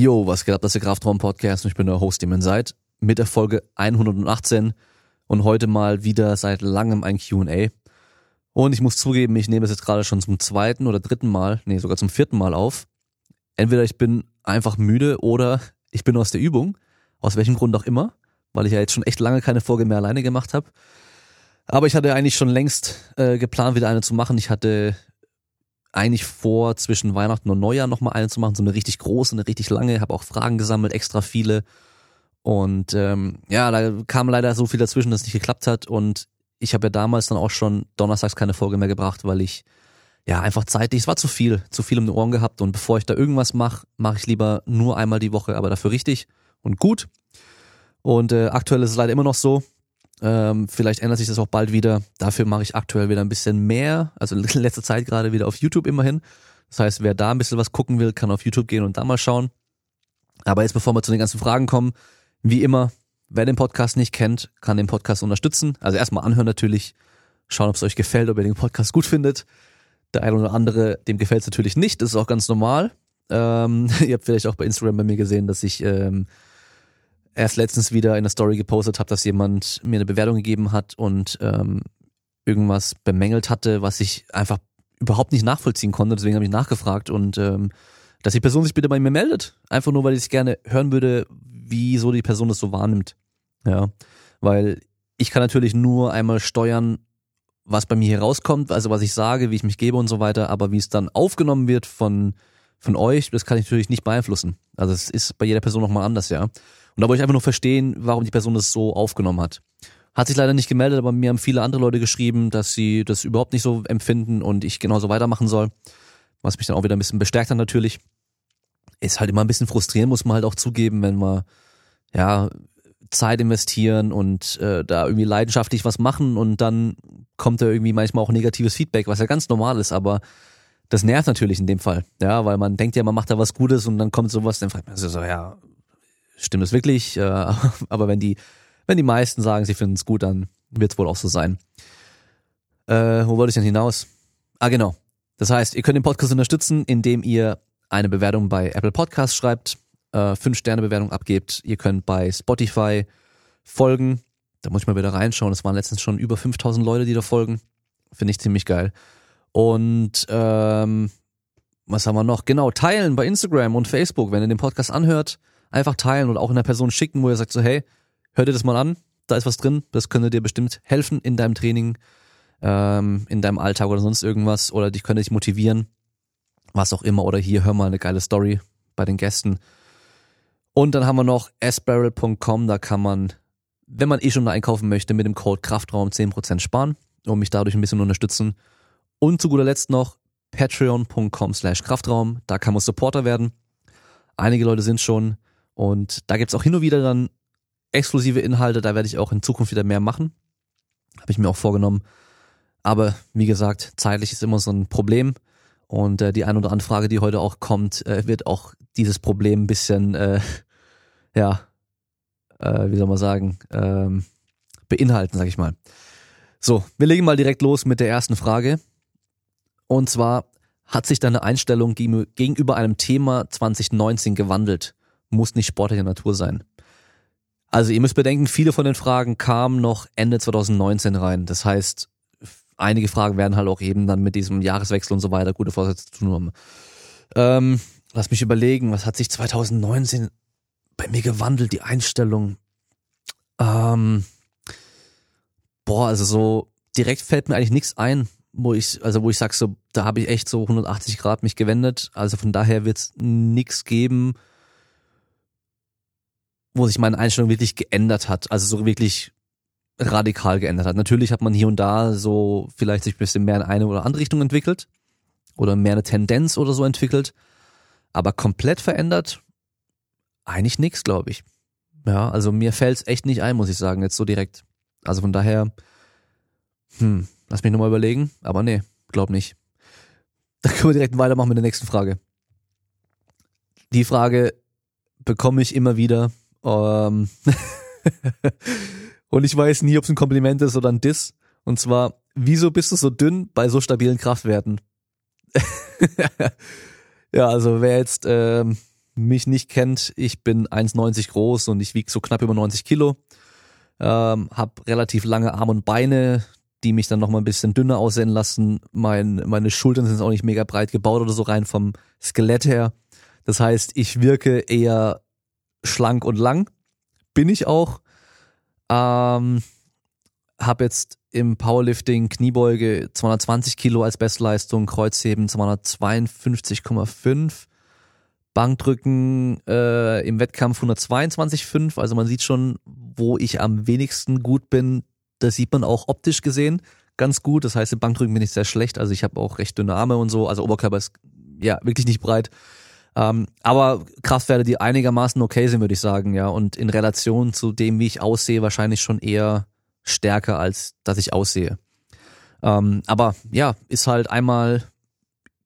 Yo, was geht ab? Das ist der Kraftraum Podcast und ich bin der Host, dem ihr seid, mit der Folge 118 und heute mal wieder seit langem ein Q&A. Und ich muss zugeben, ich nehme es jetzt gerade schon zum zweiten oder dritten Mal, nee, sogar zum vierten Mal auf. Entweder ich bin einfach müde oder ich bin aus der Übung, aus welchem Grund auch immer, weil ich ja jetzt schon echt lange keine Folge mehr alleine gemacht habe. Aber ich hatte eigentlich schon längst äh, geplant, wieder eine zu machen. Ich hatte eigentlich vor, zwischen Weihnachten und Neujahr nochmal eine zu machen, so eine richtig große, eine richtig lange, habe auch Fragen gesammelt, extra viele. Und ähm, ja, da kam leider so viel dazwischen, dass es nicht geklappt hat. Und ich habe ja damals dann auch schon donnerstags keine Folge mehr gebracht, weil ich ja einfach zeitlich, es war zu viel, zu viel um die Ohren gehabt. Und bevor ich da irgendwas mache, mache ich lieber nur einmal die Woche, aber dafür richtig und gut. Und äh, aktuell ist es leider immer noch so. Ähm, vielleicht ändert sich das auch bald wieder. Dafür mache ich aktuell wieder ein bisschen mehr, also in letzter Zeit gerade wieder auf YouTube immerhin. Das heißt, wer da ein bisschen was gucken will, kann auf YouTube gehen und da mal schauen. Aber jetzt, bevor wir zu den ganzen Fragen kommen, wie immer, wer den Podcast nicht kennt, kann den Podcast unterstützen. Also erstmal anhören natürlich, schauen, ob es euch gefällt, ob ihr den Podcast gut findet. Der eine oder andere, dem gefällt es natürlich nicht, das ist auch ganz normal. Ähm, ihr habt vielleicht auch bei Instagram bei mir gesehen, dass ich ähm, erst letztens wieder in der Story gepostet habe, dass jemand mir eine Bewertung gegeben hat und ähm, irgendwas bemängelt hatte, was ich einfach überhaupt nicht nachvollziehen konnte. Deswegen habe ich nachgefragt und ähm, dass die Person sich bitte bei mir meldet. Einfach nur, weil ich gerne hören würde, wieso die Person das so wahrnimmt. Ja, weil ich kann natürlich nur einmal steuern, was bei mir hier rauskommt, also was ich sage, wie ich mich gebe und so weiter, aber wie es dann aufgenommen wird von von euch, das kann ich natürlich nicht beeinflussen. Also es ist bei jeder Person nochmal anders, ja. Und da wollte ich einfach nur verstehen, warum die Person das so aufgenommen hat. Hat sich leider nicht gemeldet, aber mir haben viele andere Leute geschrieben, dass sie das überhaupt nicht so empfinden und ich genauso weitermachen soll. Was mich dann auch wieder ein bisschen bestärkt hat natürlich. Ist halt immer ein bisschen frustrierend, muss man halt auch zugeben, wenn wir ja Zeit investieren und äh, da irgendwie leidenschaftlich was machen und dann kommt da irgendwie manchmal auch negatives Feedback, was ja ganz normal ist, aber das nervt natürlich in dem Fall, ja, weil man denkt ja, man macht da was Gutes und dann kommt sowas, dann fragt man sich so, ja, stimmt es wirklich? Äh, aber wenn die, wenn die meisten sagen, sie finden es gut, dann wird es wohl auch so sein. Äh, wo wollte ich denn hinaus? Ah, genau. Das heißt, ihr könnt den Podcast unterstützen, indem ihr eine Bewertung bei Apple Podcasts schreibt, äh, fünf Sterne Bewertung abgebt. Ihr könnt bei Spotify folgen. Da muss ich mal wieder reinschauen. Es waren letztens schon über 5000 Leute, die da folgen. Finde ich ziemlich geil. Und ähm, was haben wir noch? Genau, teilen bei Instagram und Facebook, wenn ihr den Podcast anhört einfach teilen und auch in der Person schicken, wo ihr sagt so, hey, hör dir das mal an, da ist was drin, das könnte dir bestimmt helfen in deinem Training, ähm, in deinem Alltag oder sonst irgendwas oder dich könnte dich motivieren, was auch immer oder hier hör mal eine geile Story bei den Gästen. Und dann haben wir noch sbarrel.com, da kann man, wenn man eh schon einkaufen möchte, mit dem Code Kraftraum 10% sparen und mich dadurch ein bisschen unterstützen. Und zu guter Letzt noch patreon.com slash Kraftraum, da kann man Supporter werden. Einige Leute sind schon und da gibt's auch hin und wieder dann exklusive Inhalte, da werde ich auch in Zukunft wieder mehr machen. Habe ich mir auch vorgenommen. Aber wie gesagt, zeitlich ist immer so ein Problem. Und äh, die ein oder andere Frage, die heute auch kommt, äh, wird auch dieses Problem ein bisschen, äh, ja, äh, wie soll man sagen, ähm, beinhalten, sag ich mal. So, wir legen mal direkt los mit der ersten Frage. Und zwar, hat sich deine Einstellung gegenüber einem Thema 2019 gewandelt? Muss nicht sportlicher Natur sein. Also ihr müsst bedenken, viele von den Fragen kamen noch Ende 2019 rein. Das heißt, einige Fragen werden halt auch eben dann mit diesem Jahreswechsel und so weiter gute Vorsätze zu tun haben. Ähm, lass mich überlegen, was hat sich 2019 bei mir gewandelt, die Einstellung? Ähm, boah, also so direkt fällt mir eigentlich nichts ein, wo ich, also wo ich sag so, da habe ich echt so 180 Grad mich gewendet. Also von daher wird es nichts geben, wo sich meine Einstellung wirklich geändert hat, also so wirklich radikal geändert hat. Natürlich hat man hier und da so vielleicht sich ein bisschen mehr in eine oder andere Richtung entwickelt oder mehr eine Tendenz oder so entwickelt, aber komplett verändert eigentlich nichts, glaube ich. Ja, also mir fällt's echt nicht ein, muss ich sagen, jetzt so direkt. Also von daher, hm, lass mich nochmal überlegen, aber nee, glaub nicht. Dann können wir direkt weitermachen mit der nächsten Frage. Die Frage bekomme ich immer wieder ähm und ich weiß nie, ob es ein Kompliment ist oder ein Diss. Und zwar, wieso bist du so dünn bei so stabilen Kraftwerten? ja, also wer jetzt ähm, mich nicht kennt, ich bin 1,90 groß und ich wiege so knapp über 90 Kilo. Ähm, hab relativ lange Arme und Beine, die mich dann noch mal ein bisschen dünner aussehen lassen. Mein, meine Schultern sind auch nicht mega breit gebaut oder so rein vom Skelett her. Das heißt, ich wirke eher schlank und lang. Bin ich auch. Ähm, hab jetzt im Powerlifting Kniebeuge 220 Kilo als Bestleistung, Kreuzheben 252,5, Bankdrücken äh, im Wettkampf 122,5. Also man sieht schon, wo ich am wenigsten gut bin. Das sieht man auch optisch gesehen ganz gut. Das heißt, im Bankdrücken bin ich sehr schlecht. Also ich habe auch recht dünne Arme und so. Also Oberkörper ist ja wirklich nicht breit. Ähm, aber Kraftwerte, die einigermaßen okay sind, würde ich sagen, ja. Und in Relation zu dem, wie ich aussehe, wahrscheinlich schon eher stärker, als dass ich aussehe. Ähm, aber ja, ist halt einmal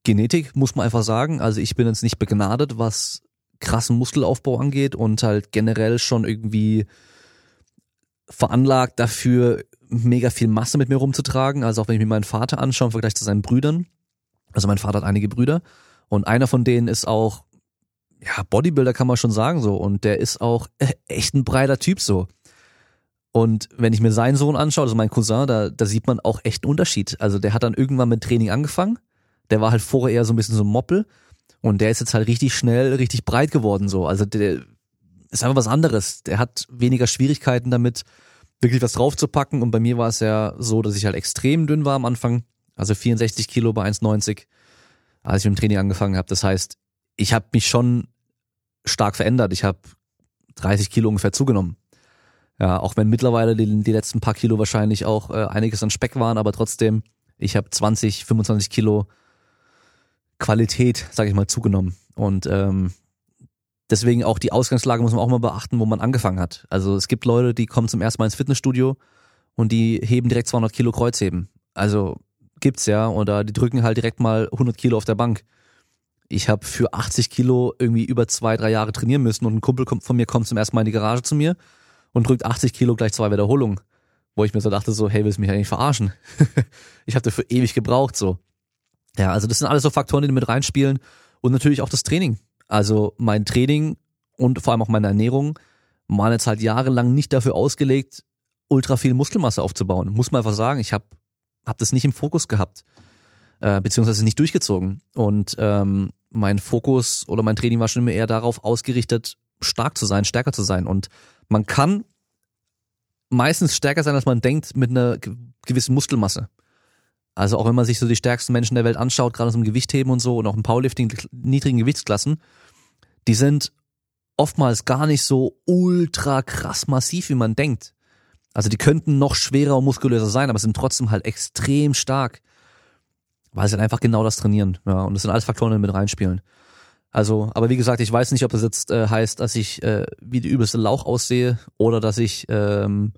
Genetik, muss man einfach sagen. Also ich bin jetzt nicht begnadet, was krassen Muskelaufbau angeht und halt generell schon irgendwie veranlagt dafür, mega viel Masse mit mir rumzutragen. Also auch wenn ich mir meinen Vater anschaue im Vergleich zu seinen Brüdern. Also mein Vater hat einige Brüder und einer von denen ist auch, ja, Bodybuilder kann man schon sagen so und der ist auch echt ein breiter Typ so. Und wenn ich mir seinen Sohn anschaue, also mein Cousin, da, da sieht man auch echt einen Unterschied. Also der hat dann irgendwann mit Training angefangen. Der war halt vorher eher so ein bisschen so ein Moppel. Und der ist jetzt halt richtig schnell, richtig breit geworden so. Also der ist einfach was anderes. Der hat weniger Schwierigkeiten damit, wirklich was draufzupacken. Und bei mir war es ja so, dass ich halt extrem dünn war am Anfang. Also 64 Kilo bei 1,90, als ich mit dem Training angefangen habe. Das heißt, ich habe mich schon stark verändert. Ich habe 30 Kilo ungefähr zugenommen. Ja, auch wenn mittlerweile die, die letzten paar Kilo wahrscheinlich auch äh, einiges an Speck waren, aber trotzdem, ich habe 20, 25 Kilo Qualität, sage ich mal, zugenommen. Und ähm, deswegen auch die Ausgangslage muss man auch mal beachten, wo man angefangen hat. Also es gibt Leute, die kommen zum ersten Mal ins Fitnessstudio und die heben direkt 200 Kilo Kreuzheben. Also gibt's ja, oder die drücken halt direkt mal 100 Kilo auf der Bank. Ich habe für 80 Kilo irgendwie über zwei, drei Jahre trainieren müssen und ein Kumpel kommt, von mir kommt zum ersten Mal in die Garage zu mir und drückt 80 Kilo gleich zwei Wiederholungen. Wo ich mir so dachte, so, hey, willst du mich eigentlich verarschen? ich habe dafür ewig gebraucht, so. Ja, also das sind alles so Faktoren, die mit reinspielen. Und natürlich auch das Training. Also mein Training und vor allem auch meine Ernährung waren jetzt halt jahrelang nicht dafür ausgelegt, ultra viel Muskelmasse aufzubauen. Muss man einfach sagen, ich habe hab das nicht im Fokus gehabt, äh, beziehungsweise nicht durchgezogen. Und ähm, mein Fokus oder mein Training war schon immer eher darauf ausgerichtet, stark zu sein, stärker zu sein. Und man kann meistens stärker sein, als man denkt, mit einer gewissen Muskelmasse. Also auch wenn man sich so die stärksten Menschen der Welt anschaut, gerade im Gewichtheben und so und auch im Powerlifting, niedrigen Gewichtsklassen, die sind oftmals gar nicht so ultra krass massiv, wie man denkt. Also die könnten noch schwerer und muskulöser sein, aber sind trotzdem halt extrem stark, weil sie halt einfach genau das trainieren. Ja, und das sind alles Faktoren, die mit reinspielen. Also, aber wie gesagt, ich weiß nicht, ob das jetzt äh, heißt, dass ich äh, wie die übelste Lauch aussehe oder dass ich ähm,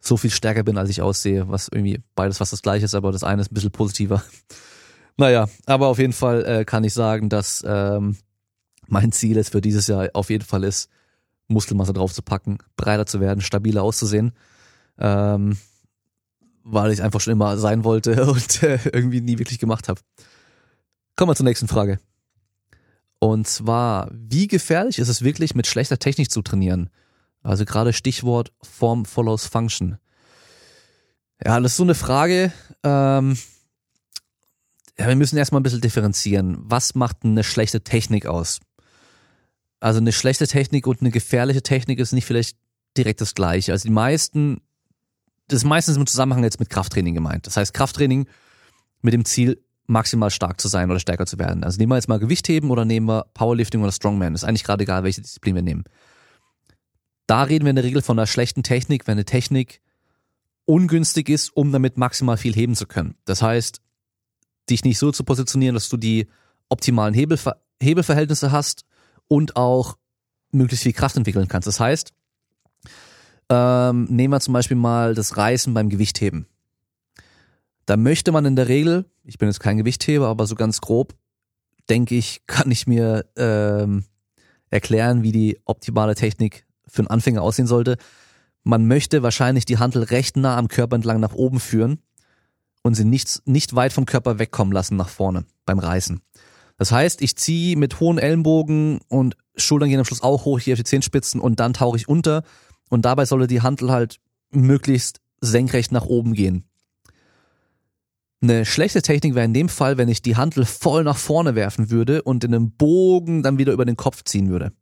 so viel stärker bin, als ich aussehe, was irgendwie beides fast das gleiche ist, aber das eine ist ein bisschen positiver. naja, aber auf jeden Fall äh, kann ich sagen, dass ähm, mein Ziel jetzt für dieses Jahr auf jeden Fall ist, Muskelmasse draufzupacken, breiter zu werden, stabiler auszusehen. Ähm, weil ich einfach schon immer sein wollte und äh, irgendwie nie wirklich gemacht habe. Kommen wir zur nächsten Frage. Und zwar, wie gefährlich ist es wirklich, mit schlechter Technik zu trainieren? Also gerade Stichwort Form follows Function. Ja, das ist so eine Frage. Ähm, ja, wir müssen erstmal ein bisschen differenzieren. Was macht eine schlechte Technik aus? Also eine schlechte Technik und eine gefährliche Technik ist nicht vielleicht direkt das gleiche. Also die meisten, das ist meistens im Zusammenhang jetzt mit Krafttraining gemeint. Das heißt Krafttraining mit dem Ziel, maximal stark zu sein oder stärker zu werden. Also nehmen wir jetzt mal Gewichtheben oder nehmen wir Powerlifting oder Strongman. Ist eigentlich gerade egal, welche Disziplin wir nehmen. Da reden wir in der Regel von einer schlechten Technik, wenn eine Technik ungünstig ist, um damit maximal viel heben zu können. Das heißt, dich nicht so zu positionieren, dass du die optimalen Hebelver Hebelverhältnisse hast und auch möglichst viel Kraft entwickeln kannst. Das heißt, ähm, nehmen wir zum Beispiel mal das Reißen beim Gewichtheben. Da möchte man in der Regel, ich bin jetzt kein Gewichtheber, aber so ganz grob, denke ich, kann ich mir ähm, erklären, wie die optimale Technik für einen Anfänger aussehen sollte. Man möchte wahrscheinlich die Handel recht nah am Körper entlang nach oben führen und sie nicht, nicht weit vom Körper wegkommen lassen nach vorne beim Reißen. Das heißt, ich ziehe mit hohen Ellenbogen und Schultern gehen am Schluss auch hoch, hier auf die Zehenspitzen und dann tauche ich unter und dabei solle die Handel halt möglichst senkrecht nach oben gehen. Eine schlechte Technik wäre in dem Fall, wenn ich die Handel voll nach vorne werfen würde und in einem Bogen dann wieder über den Kopf ziehen würde.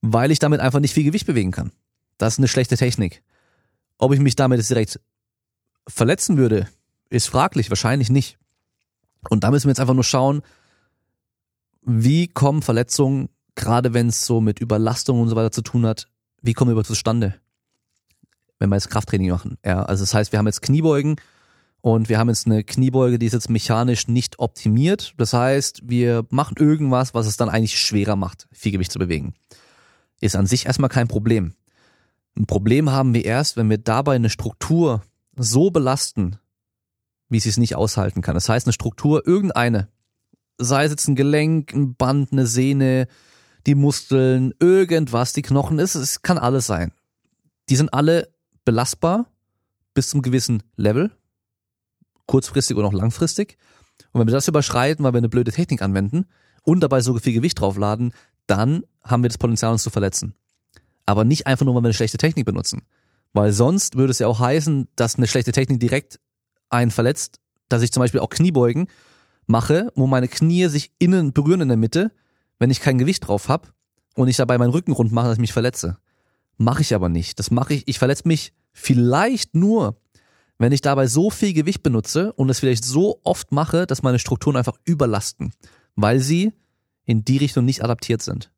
Weil ich damit einfach nicht viel Gewicht bewegen kann. Das ist eine schlechte Technik. Ob ich mich damit direkt verletzen würde, ist fraglich, wahrscheinlich nicht. Und da müssen wir jetzt einfach nur schauen, wie kommen Verletzungen, gerade wenn es so mit Überlastung und so weiter zu tun hat, wie kommen wir zustande, wenn wir jetzt Krafttraining machen. Ja, also das heißt, wir haben jetzt Kniebeugen, und wir haben jetzt eine Kniebeuge, die ist jetzt mechanisch nicht optimiert. Das heißt, wir machen irgendwas, was es dann eigentlich schwerer macht, viel Gewicht zu bewegen. Ist an sich erstmal kein Problem. Ein Problem haben wir erst, wenn wir dabei eine Struktur so belasten, wie sie es nicht aushalten kann. Das heißt, eine Struktur, irgendeine, sei es jetzt ein Gelenk, ein Band, eine Sehne, die Muskeln, irgendwas, die Knochen, es, es kann alles sein. Die sind alle belastbar bis zum gewissen Level, kurzfristig oder auch langfristig. Und wenn wir das überschreiten, weil wir eine blöde Technik anwenden und dabei so viel Gewicht draufladen, dann haben wir das Potenzial, uns zu verletzen. Aber nicht einfach nur, weil wir eine schlechte Technik benutzen. Weil sonst würde es ja auch heißen, dass eine schlechte Technik direkt einen verletzt, dass ich zum Beispiel auch Kniebeugen mache, wo meine Knie sich innen berühren in der Mitte, wenn ich kein Gewicht drauf habe und ich dabei meinen Rücken rund mache, dass ich mich verletze. Mache ich aber nicht. Das mache ich, ich verletze mich vielleicht nur, wenn ich dabei so viel Gewicht benutze und es vielleicht so oft mache, dass meine Strukturen einfach überlasten, weil sie in die Richtung nicht adaptiert sind.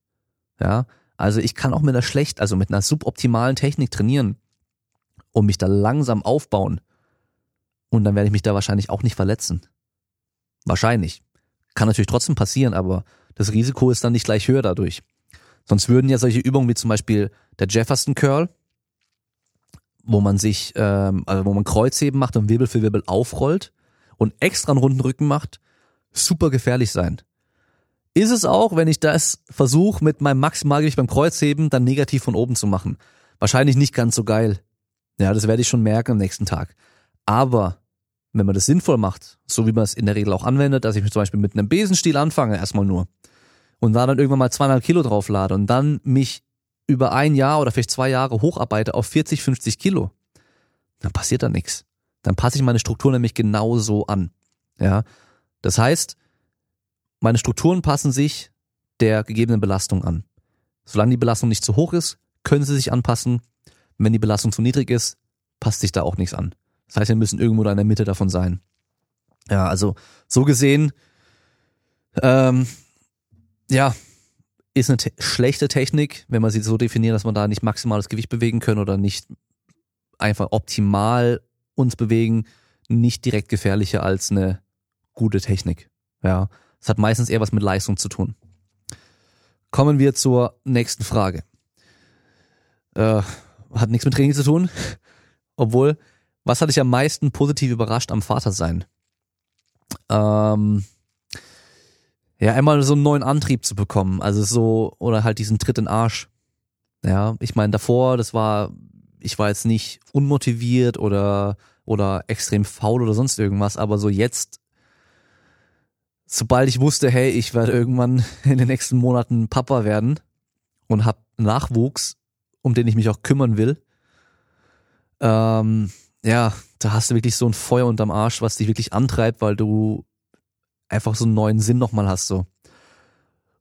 Ja, also ich kann auch mit einer schlecht, also mit einer suboptimalen Technik trainieren und mich da langsam aufbauen. Und dann werde ich mich da wahrscheinlich auch nicht verletzen. Wahrscheinlich. Kann natürlich trotzdem passieren, aber das Risiko ist dann nicht gleich höher dadurch. Sonst würden ja solche Übungen wie zum Beispiel der Jefferson Curl, wo man sich, ähm, also wo man Kreuzheben macht und Wirbel für Wirbel aufrollt und extra einen runden Rücken macht, super gefährlich sein. Ist es auch, wenn ich das versuche, mit meinem Maximalgewicht beim Kreuzheben dann negativ von oben zu machen. Wahrscheinlich nicht ganz so geil. Ja, das werde ich schon merken am nächsten Tag. Aber wenn man das sinnvoll macht, so wie man es in der Regel auch anwendet, dass ich mich zum Beispiel mit einem Besenstiel anfange, erstmal nur, und da dann irgendwann mal zweieinhalb Kilo drauflade und dann mich über ein Jahr oder vielleicht zwei Jahre hocharbeite auf 40, 50 Kilo, dann passiert da nichts. Dann passe ich meine Struktur nämlich genauso an. Ja, das heißt, meine Strukturen passen sich der gegebenen Belastung an. Solange die Belastung nicht zu hoch ist, können sie sich anpassen. Wenn die Belastung zu niedrig ist, passt sich da auch nichts an. Das heißt, wir müssen irgendwo da in der Mitte davon sein. Ja, also so gesehen, ähm, ja, ist eine te schlechte Technik, wenn man sie so definiert, dass man da nicht maximales Gewicht bewegen können oder nicht einfach optimal uns bewegen, nicht direkt gefährlicher als eine gute Technik. Ja, es hat meistens eher was mit Leistung zu tun. Kommen wir zur nächsten Frage. Äh, hat nichts mit Training zu tun, obwohl, was hat dich am meisten positiv überrascht am Vatersein? Ähm, ja, einmal so einen neuen Antrieb zu bekommen, also so, oder halt diesen Tritt in den Arsch. Ja, ich meine, davor, das war, ich war jetzt nicht unmotiviert oder, oder extrem faul oder sonst irgendwas, aber so jetzt, sobald ich wusste, hey, ich werde irgendwann in den nächsten Monaten Papa werden und hab Nachwuchs, um den ich mich auch kümmern will, ähm, ja, da hast du wirklich so ein Feuer unterm Arsch, was dich wirklich antreibt, weil du einfach so einen neuen Sinn nochmal hast so.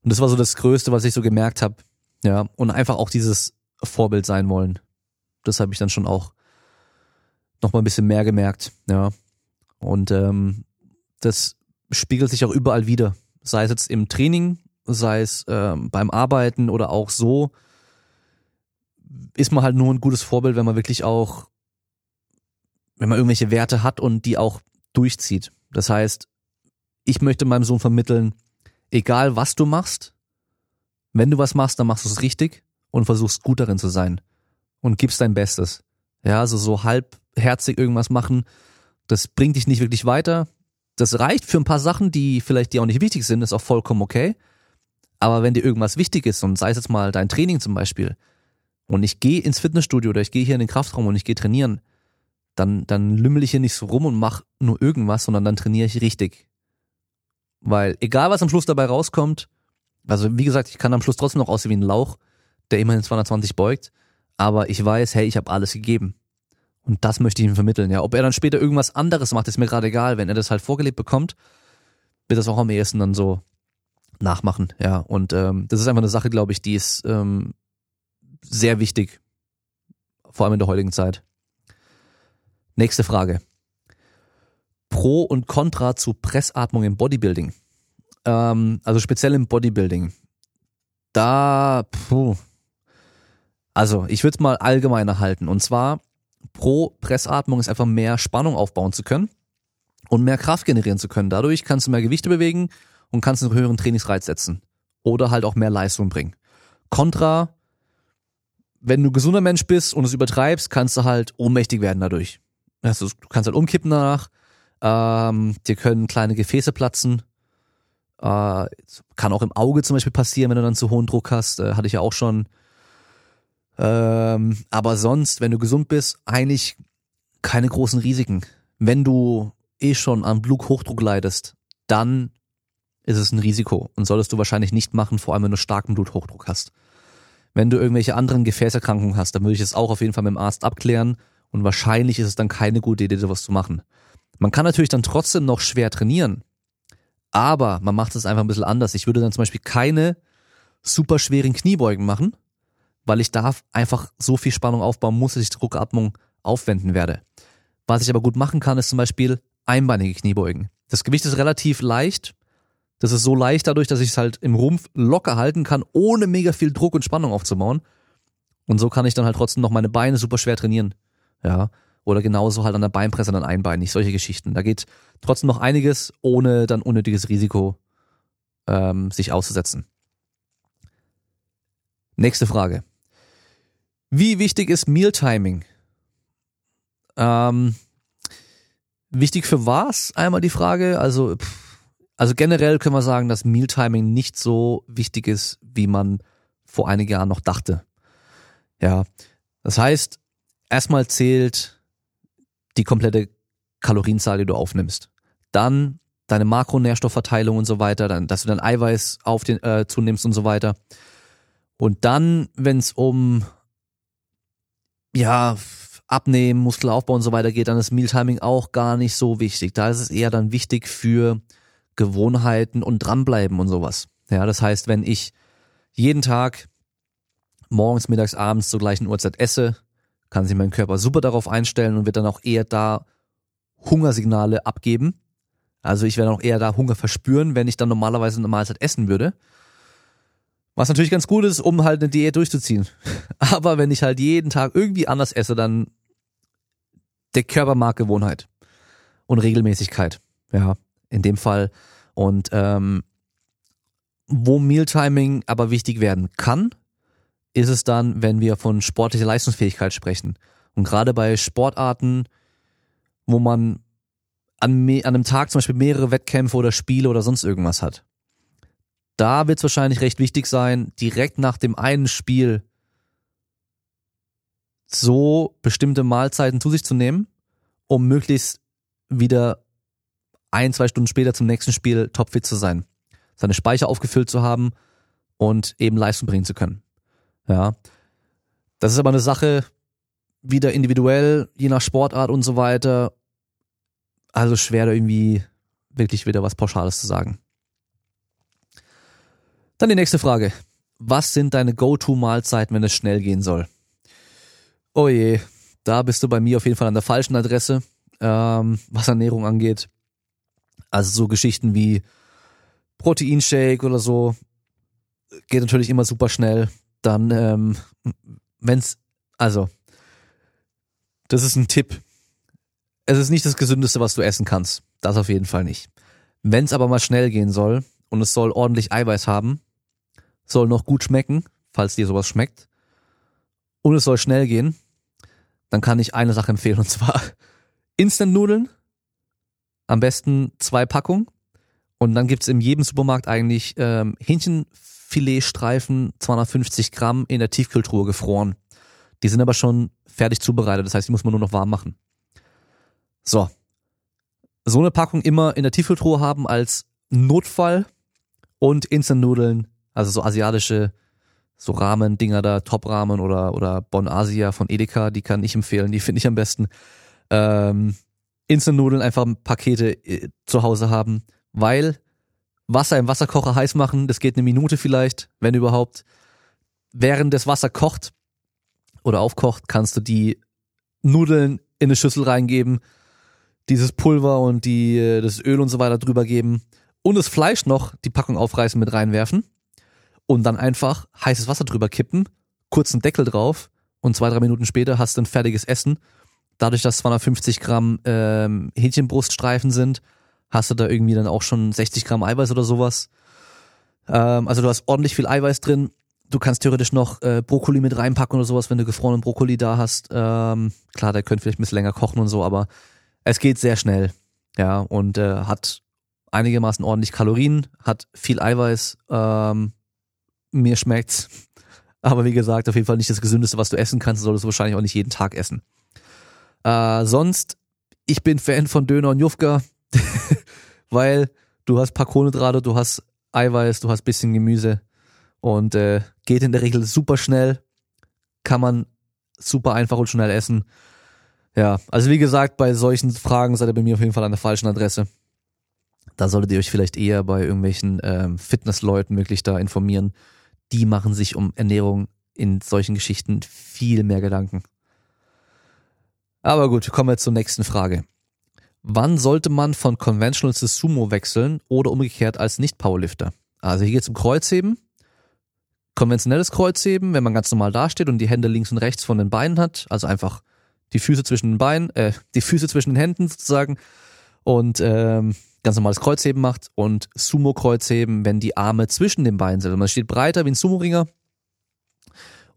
Und das war so das Größte, was ich so gemerkt habe. Ja, und einfach auch dieses Vorbild sein wollen. Das habe ich dann schon auch nochmal ein bisschen mehr gemerkt. Ja. Und ähm, das spiegelt sich auch überall wieder. Sei es jetzt im Training, sei es ähm, beim Arbeiten oder auch so, ist man halt nur ein gutes Vorbild, wenn man wirklich auch, wenn man irgendwelche Werte hat und die auch durchzieht. Das heißt, ich möchte meinem Sohn vermitteln, egal was du machst, wenn du was machst, dann machst du es richtig und versuchst gut darin zu sein und gibst dein Bestes. Ja, also so halbherzig irgendwas machen, das bringt dich nicht wirklich weiter. Das reicht für ein paar Sachen, die vielleicht dir auch nicht wichtig sind, ist auch vollkommen okay. Aber wenn dir irgendwas wichtig ist und sei es jetzt mal dein Training zum Beispiel und ich gehe ins Fitnessstudio oder ich gehe hier in den Kraftraum und ich gehe trainieren, dann, dann lümmel ich hier nicht so rum und mach nur irgendwas, sondern dann trainiere ich richtig Weil egal was am Schluss dabei rauskommt, also wie gesagt, ich kann am Schluss trotzdem noch aussehen wie ein Lauch, der immerhin 220 beugt, aber ich weiß, hey, ich habe alles gegeben. Und das möchte ich ihm vermitteln. Ja, ob er dann später irgendwas anderes macht, ist mir gerade egal. Wenn er das halt vorgelebt bekommt, wird das auch am ehesten dann so nachmachen. Ja, und ähm, das ist einfach eine Sache, glaube ich, die ist ähm, sehr wichtig, vor allem in der heutigen Zeit. Nächste Frage. Pro und Contra zu Pressatmung im Bodybuilding. Ähm, also speziell im Bodybuilding. Da, puh. Also, ich würde es mal allgemeiner halten. Und zwar, pro Pressatmung ist einfach mehr Spannung aufbauen zu können und mehr Kraft generieren zu können. Dadurch kannst du mehr Gewichte bewegen und kannst einen höheren Trainingsreiz setzen. Oder halt auch mehr Leistung bringen. Contra, wenn du gesunder Mensch bist und es übertreibst, kannst du halt ohnmächtig werden dadurch. Also, du kannst halt umkippen danach, ähm, dir können kleine Gefäße platzen, äh, kann auch im Auge zum Beispiel passieren, wenn du dann zu hohen Druck hast, äh, hatte ich ja auch schon. Ähm, aber sonst, wenn du gesund bist, eigentlich keine großen Risiken. Wenn du eh schon an Bluthochdruck leidest, dann ist es ein Risiko und solltest du wahrscheinlich nicht machen, vor allem wenn du starken Bluthochdruck hast. Wenn du irgendwelche anderen Gefäßerkrankungen hast, dann würde ich es auch auf jeden Fall mit dem Arzt abklären und wahrscheinlich ist es dann keine gute Idee, sowas zu machen. Man kann natürlich dann trotzdem noch schwer trainieren, aber man macht es einfach ein bisschen anders. Ich würde dann zum Beispiel keine super schweren Kniebeugen machen, weil ich da einfach so viel Spannung aufbauen muss, dass ich Druckatmung aufwenden werde. Was ich aber gut machen kann, ist zum Beispiel einbeinige Kniebeugen. Das Gewicht ist relativ leicht. Das ist so leicht dadurch, dass ich es halt im Rumpf locker halten kann, ohne mega viel Druck und Spannung aufzubauen. Und so kann ich dann halt trotzdem noch meine Beine super schwer trainieren. Ja. Oder genauso halt an der Beinpresse dann einbeinig, solche Geschichten. Da geht trotzdem noch einiges, ohne dann unnötiges Risiko ähm, sich auszusetzen. Nächste Frage. Wie wichtig ist Mealtiming? Ähm, wichtig für was? Einmal die Frage. Also, pff, also generell können wir sagen, dass Mealtiming nicht so wichtig ist, wie man vor einigen Jahren noch dachte. Ja. Das heißt, erstmal zählt die komplette Kalorienzahl, die du aufnimmst. Dann deine Makronährstoffverteilung und so weiter, dann, dass du dein Eiweiß auf den, äh, zunimmst und so weiter. Und dann, wenn es um ja, Abnehmen, Muskelaufbau und so weiter geht, dann ist Mealtiming auch gar nicht so wichtig. Da ist es eher dann wichtig für Gewohnheiten und dranbleiben und sowas. Ja, das heißt, wenn ich jeden Tag morgens, mittags, abends zur gleichen Uhrzeit esse, kann sich mein Körper super darauf einstellen und wird dann auch eher da Hungersignale abgeben. Also ich werde auch eher da Hunger verspüren, wenn ich dann normalerweise eine Mahlzeit essen würde. Was natürlich ganz gut ist, um halt eine Diät durchzuziehen. Aber wenn ich halt jeden Tag irgendwie anders esse, dann der Körper mag Gewohnheit und Regelmäßigkeit. Ja, in dem Fall. Und ähm, wo Mealtiming aber wichtig werden kann, ist es dann, wenn wir von sportlicher Leistungsfähigkeit sprechen. Und gerade bei Sportarten, wo man an, an einem Tag zum Beispiel mehrere Wettkämpfe oder Spiele oder sonst irgendwas hat. Da wird es wahrscheinlich recht wichtig sein, direkt nach dem einen Spiel so bestimmte Mahlzeiten zu sich zu nehmen, um möglichst wieder ein, zwei Stunden später zum nächsten Spiel topfit zu sein, seine Speicher aufgefüllt zu haben und eben Leistung bringen zu können. Ja. Das ist aber eine Sache, wieder individuell, je nach Sportart und so weiter. Also schwer da irgendwie wirklich wieder was Pauschales zu sagen. Dann die nächste Frage. Was sind deine Go-To-Mahlzeiten, wenn es schnell gehen soll? Oh je, da bist du bei mir auf jeden Fall an der falschen Adresse, ähm, was Ernährung angeht. Also so Geschichten wie Proteinshake oder so geht natürlich immer super schnell dann, ähm, wenn's, also, das ist ein Tipp. Es ist nicht das Gesündeste, was du essen kannst. Das auf jeden Fall nicht. Wenn es aber mal schnell gehen soll und es soll ordentlich Eiweiß haben, soll noch gut schmecken, falls dir sowas schmeckt, und es soll schnell gehen, dann kann ich eine Sache empfehlen und zwar Instant-Nudeln. Am besten zwei Packungen. Und dann gibt's in jedem Supermarkt eigentlich ähm, Hähnchen Filetstreifen, 250 Gramm in der Tiefkühltruhe gefroren. Die sind aber schon fertig zubereitet, das heißt, die muss man nur noch warm machen. So. So eine Packung immer in der Tiefkühltruhe haben als Notfall und Instant-Nudeln, also so asiatische, so Ramen-Dinger da, Top-Ramen oder, oder Bon Asia von Edeka, die kann ich empfehlen, die finde ich am besten. Ähm, Instant-Nudeln einfach Pakete äh, zu Hause haben, weil Wasser im Wasserkocher heiß machen, das geht eine Minute vielleicht, wenn überhaupt. Während das Wasser kocht oder aufkocht, kannst du die Nudeln in eine Schüssel reingeben, dieses Pulver und die, äh, das Öl und so weiter drüber geben und das Fleisch noch, die Packung aufreißen, mit reinwerfen und dann einfach heißes Wasser drüber kippen, kurzen Deckel drauf und zwei, drei Minuten später hast du ein fertiges Essen. Dadurch, dass 250 Gramm ähm, Hähnchenbruststreifen sind, hast du da irgendwie dann auch schon 60 Gramm Eiweiß oder sowas. Ähm, also du hast ordentlich viel Eiweiß drin. Du kannst theoretisch noch äh, Brokkoli mit reinpacken oder sowas, wenn du gefrorenen Brokkoli da hast. Ähm, klar, der könnte vielleicht ein bisschen länger kochen und so, aber es geht sehr schnell. Ja, und äh, hat einigermaßen ordentlich Kalorien, hat viel Eiweiß. Ähm, mir schmeckt's. Aber wie gesagt, auf jeden Fall nicht das Gesündeste, was du essen kannst. Solltest du wahrscheinlich auch nicht jeden Tag essen. Äh, sonst, ich bin Fan von Döner und Jufka, weil du hast paar Kohlenhydrate, du hast Eiweiß, du hast bisschen Gemüse und äh, geht in der Regel super schnell, kann man super einfach und schnell essen. Ja, also wie gesagt, bei solchen Fragen seid ihr bei mir auf jeden Fall an der falschen Adresse. Da solltet ihr euch vielleicht eher bei irgendwelchen ähm, Fitnessleuten wirklich da informieren. Die machen sich um Ernährung in solchen Geschichten viel mehr Gedanken. Aber gut, kommen wir zur nächsten Frage. Wann sollte man von Conventional zu Sumo wechseln oder umgekehrt als Nicht-Powerlifter? Also hier geht es um Kreuzheben. Konventionelles Kreuzheben, wenn man ganz normal dasteht und die Hände links und rechts von den Beinen hat, also einfach die Füße zwischen den Beinen, äh, die Füße zwischen den Händen sozusagen und ähm, ganz normales Kreuzheben macht und Sumo-Kreuzheben, wenn die Arme zwischen den Beinen sind. Und man steht breiter wie ein Sumo-Ringer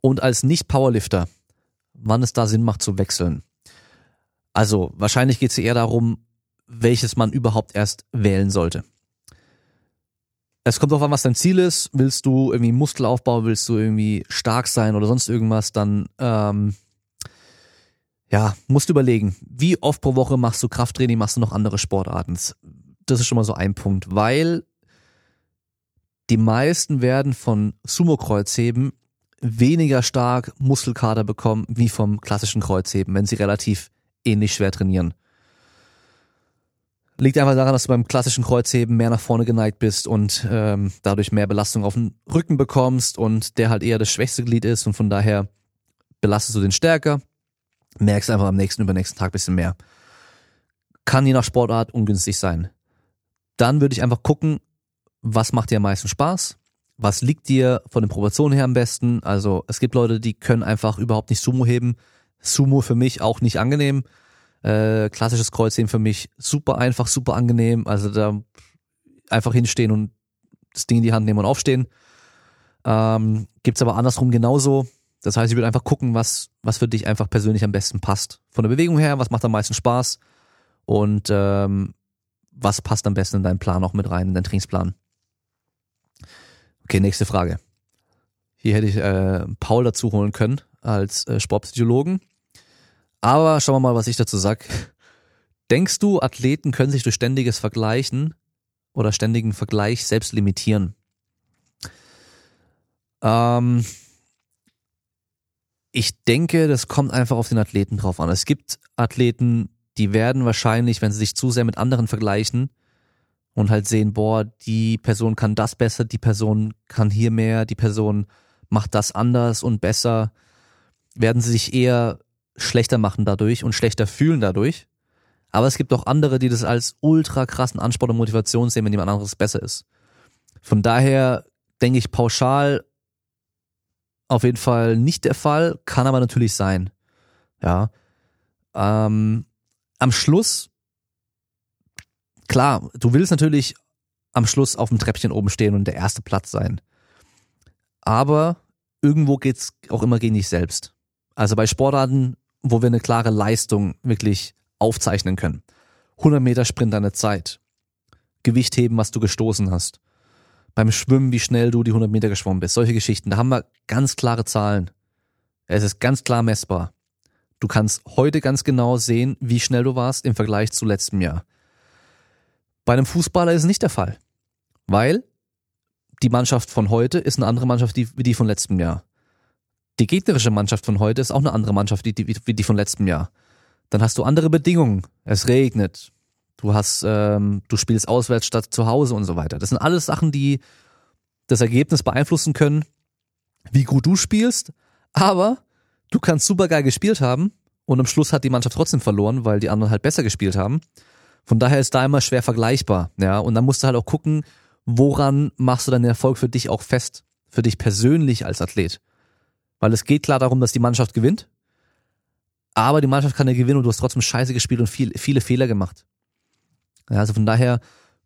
und als Nicht-Powerlifter, wann es da Sinn macht zu wechseln. Also wahrscheinlich geht es eher darum, welches man überhaupt erst wählen sollte. Es kommt darauf an, was dein Ziel ist. Willst du irgendwie Muskelaufbau, willst du irgendwie stark sein oder sonst irgendwas, dann ähm, ja, musst du überlegen, wie oft pro Woche machst du Krafttraining, machst du noch andere Sportarten. Das ist schon mal so ein Punkt, weil die meisten werden von Sumo-Kreuzheben weniger stark Muskelkater bekommen wie vom klassischen Kreuzheben, wenn sie relativ ähnlich schwer trainieren. Liegt einfach daran, dass du beim klassischen Kreuzheben mehr nach vorne geneigt bist und ähm, dadurch mehr Belastung auf den Rücken bekommst und der halt eher das schwächste Glied ist und von daher belastest du den stärker, merkst einfach am nächsten übernächsten Tag bisschen mehr. Kann je nach Sportart ungünstig sein. Dann würde ich einfach gucken, was macht dir am meisten Spaß? Was liegt dir von den Proportionen her am besten? Also es gibt Leute, die können einfach überhaupt nicht Sumo heben. Sumo für mich auch nicht angenehm. Äh, klassisches Kreuzheben für mich super einfach, super angenehm. Also da einfach hinstehen und das Ding in die Hand nehmen und aufstehen. Ähm, gibt's aber andersrum genauso. Das heißt, ich würde einfach gucken, was, was für dich einfach persönlich am besten passt. Von der Bewegung her, was macht am meisten Spaß und ähm, was passt am besten in deinen Plan auch mit rein, in deinen Trainingsplan. Okay, nächste Frage. Hier hätte ich äh, Paul dazu holen können als äh, Sportpsychologen. Aber schauen wir mal, was ich dazu sag. Denkst du, Athleten können sich durch ständiges Vergleichen oder ständigen Vergleich selbst limitieren? Ähm, ich denke, das kommt einfach auf den Athleten drauf an. Es gibt Athleten, die werden wahrscheinlich, wenn sie sich zu sehr mit anderen vergleichen und halt sehen, boah, die Person kann das besser, die Person kann hier mehr, die Person macht das anders und besser, werden sie sich eher schlechter machen dadurch und schlechter fühlen dadurch. Aber es gibt auch andere, die das als ultra krassen Ansport und Motivation sehen, wenn jemand anderes besser ist. Von daher denke ich pauschal auf jeden Fall nicht der Fall, kann aber natürlich sein. Ja. Ähm, am Schluss, klar, du willst natürlich am Schluss auf dem Treppchen oben stehen und der erste Platz sein. Aber irgendwo geht's auch immer gegen dich selbst. Also bei Sportarten, wo wir eine klare Leistung wirklich aufzeichnen können. 100 Meter Sprint deine Zeit. Gewicht heben, was du gestoßen hast. Beim Schwimmen, wie schnell du die 100 Meter geschwommen bist. Solche Geschichten. Da haben wir ganz klare Zahlen. Es ist ganz klar messbar. Du kannst heute ganz genau sehen, wie schnell du warst im Vergleich zu letztem Jahr. Bei einem Fußballer ist es nicht der Fall. Weil die Mannschaft von heute ist eine andere Mannschaft wie die von letztem Jahr. Die gegnerische Mannschaft von heute ist auch eine andere Mannschaft wie die, wie die von letztem Jahr. Dann hast du andere Bedingungen. Es regnet. Du hast, ähm, du spielst auswärts statt zu Hause und so weiter. Das sind alles Sachen, die das Ergebnis beeinflussen können, wie gut du spielst. Aber du kannst super geil gespielt haben und am Schluss hat die Mannschaft trotzdem verloren, weil die anderen halt besser gespielt haben. Von daher ist da immer schwer vergleichbar, ja. Und dann musst du halt auch gucken, woran machst du deinen Erfolg für dich auch fest, für dich persönlich als Athlet. Weil es geht klar darum, dass die Mannschaft gewinnt, aber die Mannschaft kann ja gewinnen und du hast trotzdem scheiße gespielt und viel, viele Fehler gemacht. Ja, also von daher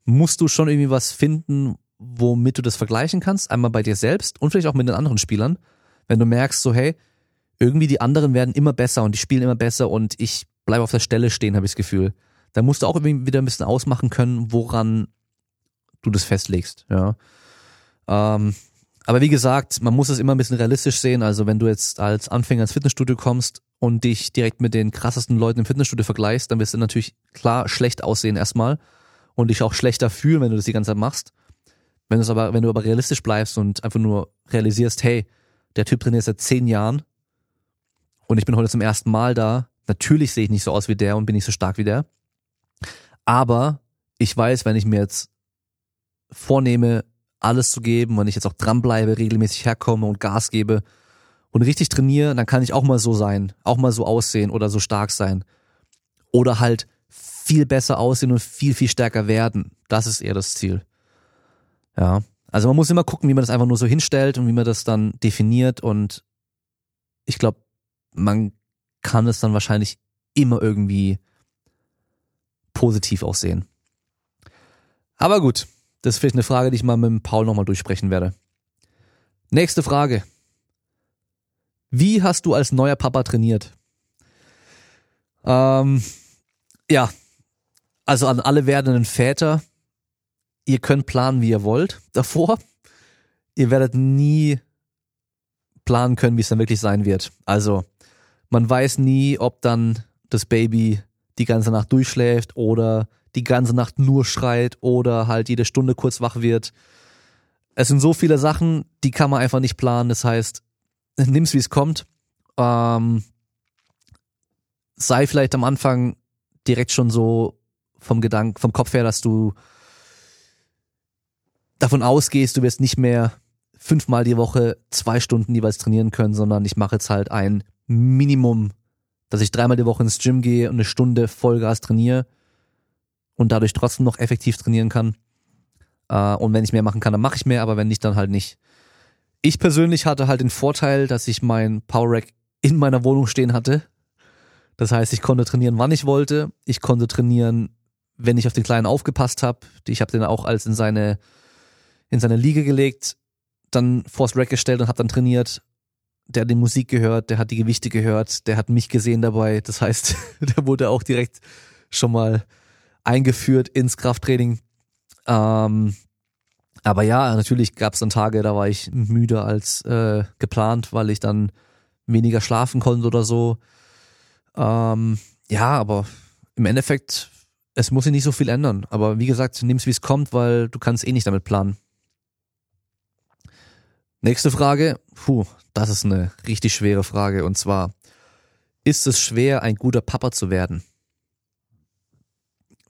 musst du schon irgendwie was finden, womit du das vergleichen kannst. Einmal bei dir selbst und vielleicht auch mit den anderen Spielern. Wenn du merkst, so, hey, irgendwie die anderen werden immer besser und die spielen immer besser und ich bleibe auf der Stelle stehen, habe ich das Gefühl. Da musst du auch irgendwie wieder ein bisschen ausmachen können, woran du das festlegst, ja. Ähm, aber wie gesagt, man muss es immer ein bisschen realistisch sehen. Also wenn du jetzt als Anfänger ins Fitnessstudio kommst und dich direkt mit den krassesten Leuten im Fitnessstudio vergleichst, dann wirst du natürlich klar schlecht aussehen erstmal und dich auch schlechter fühlen, wenn du das die ganze Zeit machst. Wenn du aber, wenn du aber realistisch bleibst und einfach nur realisierst, hey, der Typ trainiert seit zehn Jahren und ich bin heute zum ersten Mal da. Natürlich sehe ich nicht so aus wie der und bin nicht so stark wie der. Aber ich weiß, wenn ich mir jetzt vornehme, alles zu geben, wenn ich jetzt auch dranbleibe, regelmäßig herkomme und Gas gebe und richtig trainiere, dann kann ich auch mal so sein, auch mal so aussehen oder so stark sein. Oder halt viel besser aussehen und viel, viel stärker werden. Das ist eher das Ziel. Ja. Also man muss immer gucken, wie man das einfach nur so hinstellt und wie man das dann definiert und ich glaube, man kann es dann wahrscheinlich immer irgendwie positiv auch sehen. Aber gut, das ist vielleicht eine Frage, die ich mal mit Paul nochmal durchsprechen werde. Nächste Frage. Wie hast du als neuer Papa trainiert? Ähm, ja, also an alle werdenden Väter, ihr könnt planen, wie ihr wollt davor. Ihr werdet nie planen können, wie es dann wirklich sein wird. Also man weiß nie, ob dann das Baby die ganze Nacht durchschläft oder die ganze Nacht nur schreit oder halt jede Stunde kurz wach wird. Es sind so viele Sachen, die kann man einfach nicht planen. Das heißt, nimm's wie es kommt. Ähm, sei vielleicht am Anfang direkt schon so vom Gedanken, vom Kopf her, dass du davon ausgehst, du wirst nicht mehr fünfmal die Woche zwei Stunden jeweils trainieren können, sondern ich mache jetzt halt ein Minimum, dass ich dreimal die Woche ins Gym gehe und eine Stunde Vollgas trainiere und dadurch trotzdem noch effektiv trainieren kann. Äh, und wenn ich mehr machen kann, dann mache ich mehr, aber wenn nicht, dann halt nicht. Ich persönlich hatte halt den Vorteil, dass ich mein Power Rack in meiner Wohnung stehen hatte. Das heißt, ich konnte trainieren, wann ich wollte. Ich konnte trainieren, wenn ich auf den Kleinen aufgepasst habe. Ich habe den auch als in seine in seine Liege gelegt, dann vors Rack gestellt und habe dann trainiert der hat die Musik gehört, der hat die Gewichte gehört, der hat mich gesehen dabei. Das heißt, der wurde auch direkt schon mal eingeführt ins Krafttraining. Ähm, aber ja, natürlich gab es dann Tage, da war ich müder als äh, geplant, weil ich dann weniger schlafen konnte oder so. Ähm, ja, aber im Endeffekt, es muss sich nicht so viel ändern. Aber wie gesagt, nimm's wie es kommt, weil du kannst eh nicht damit planen. Nächste Frage. Puh, das ist eine richtig schwere Frage. Und zwar, ist es schwer, ein guter Papa zu werden?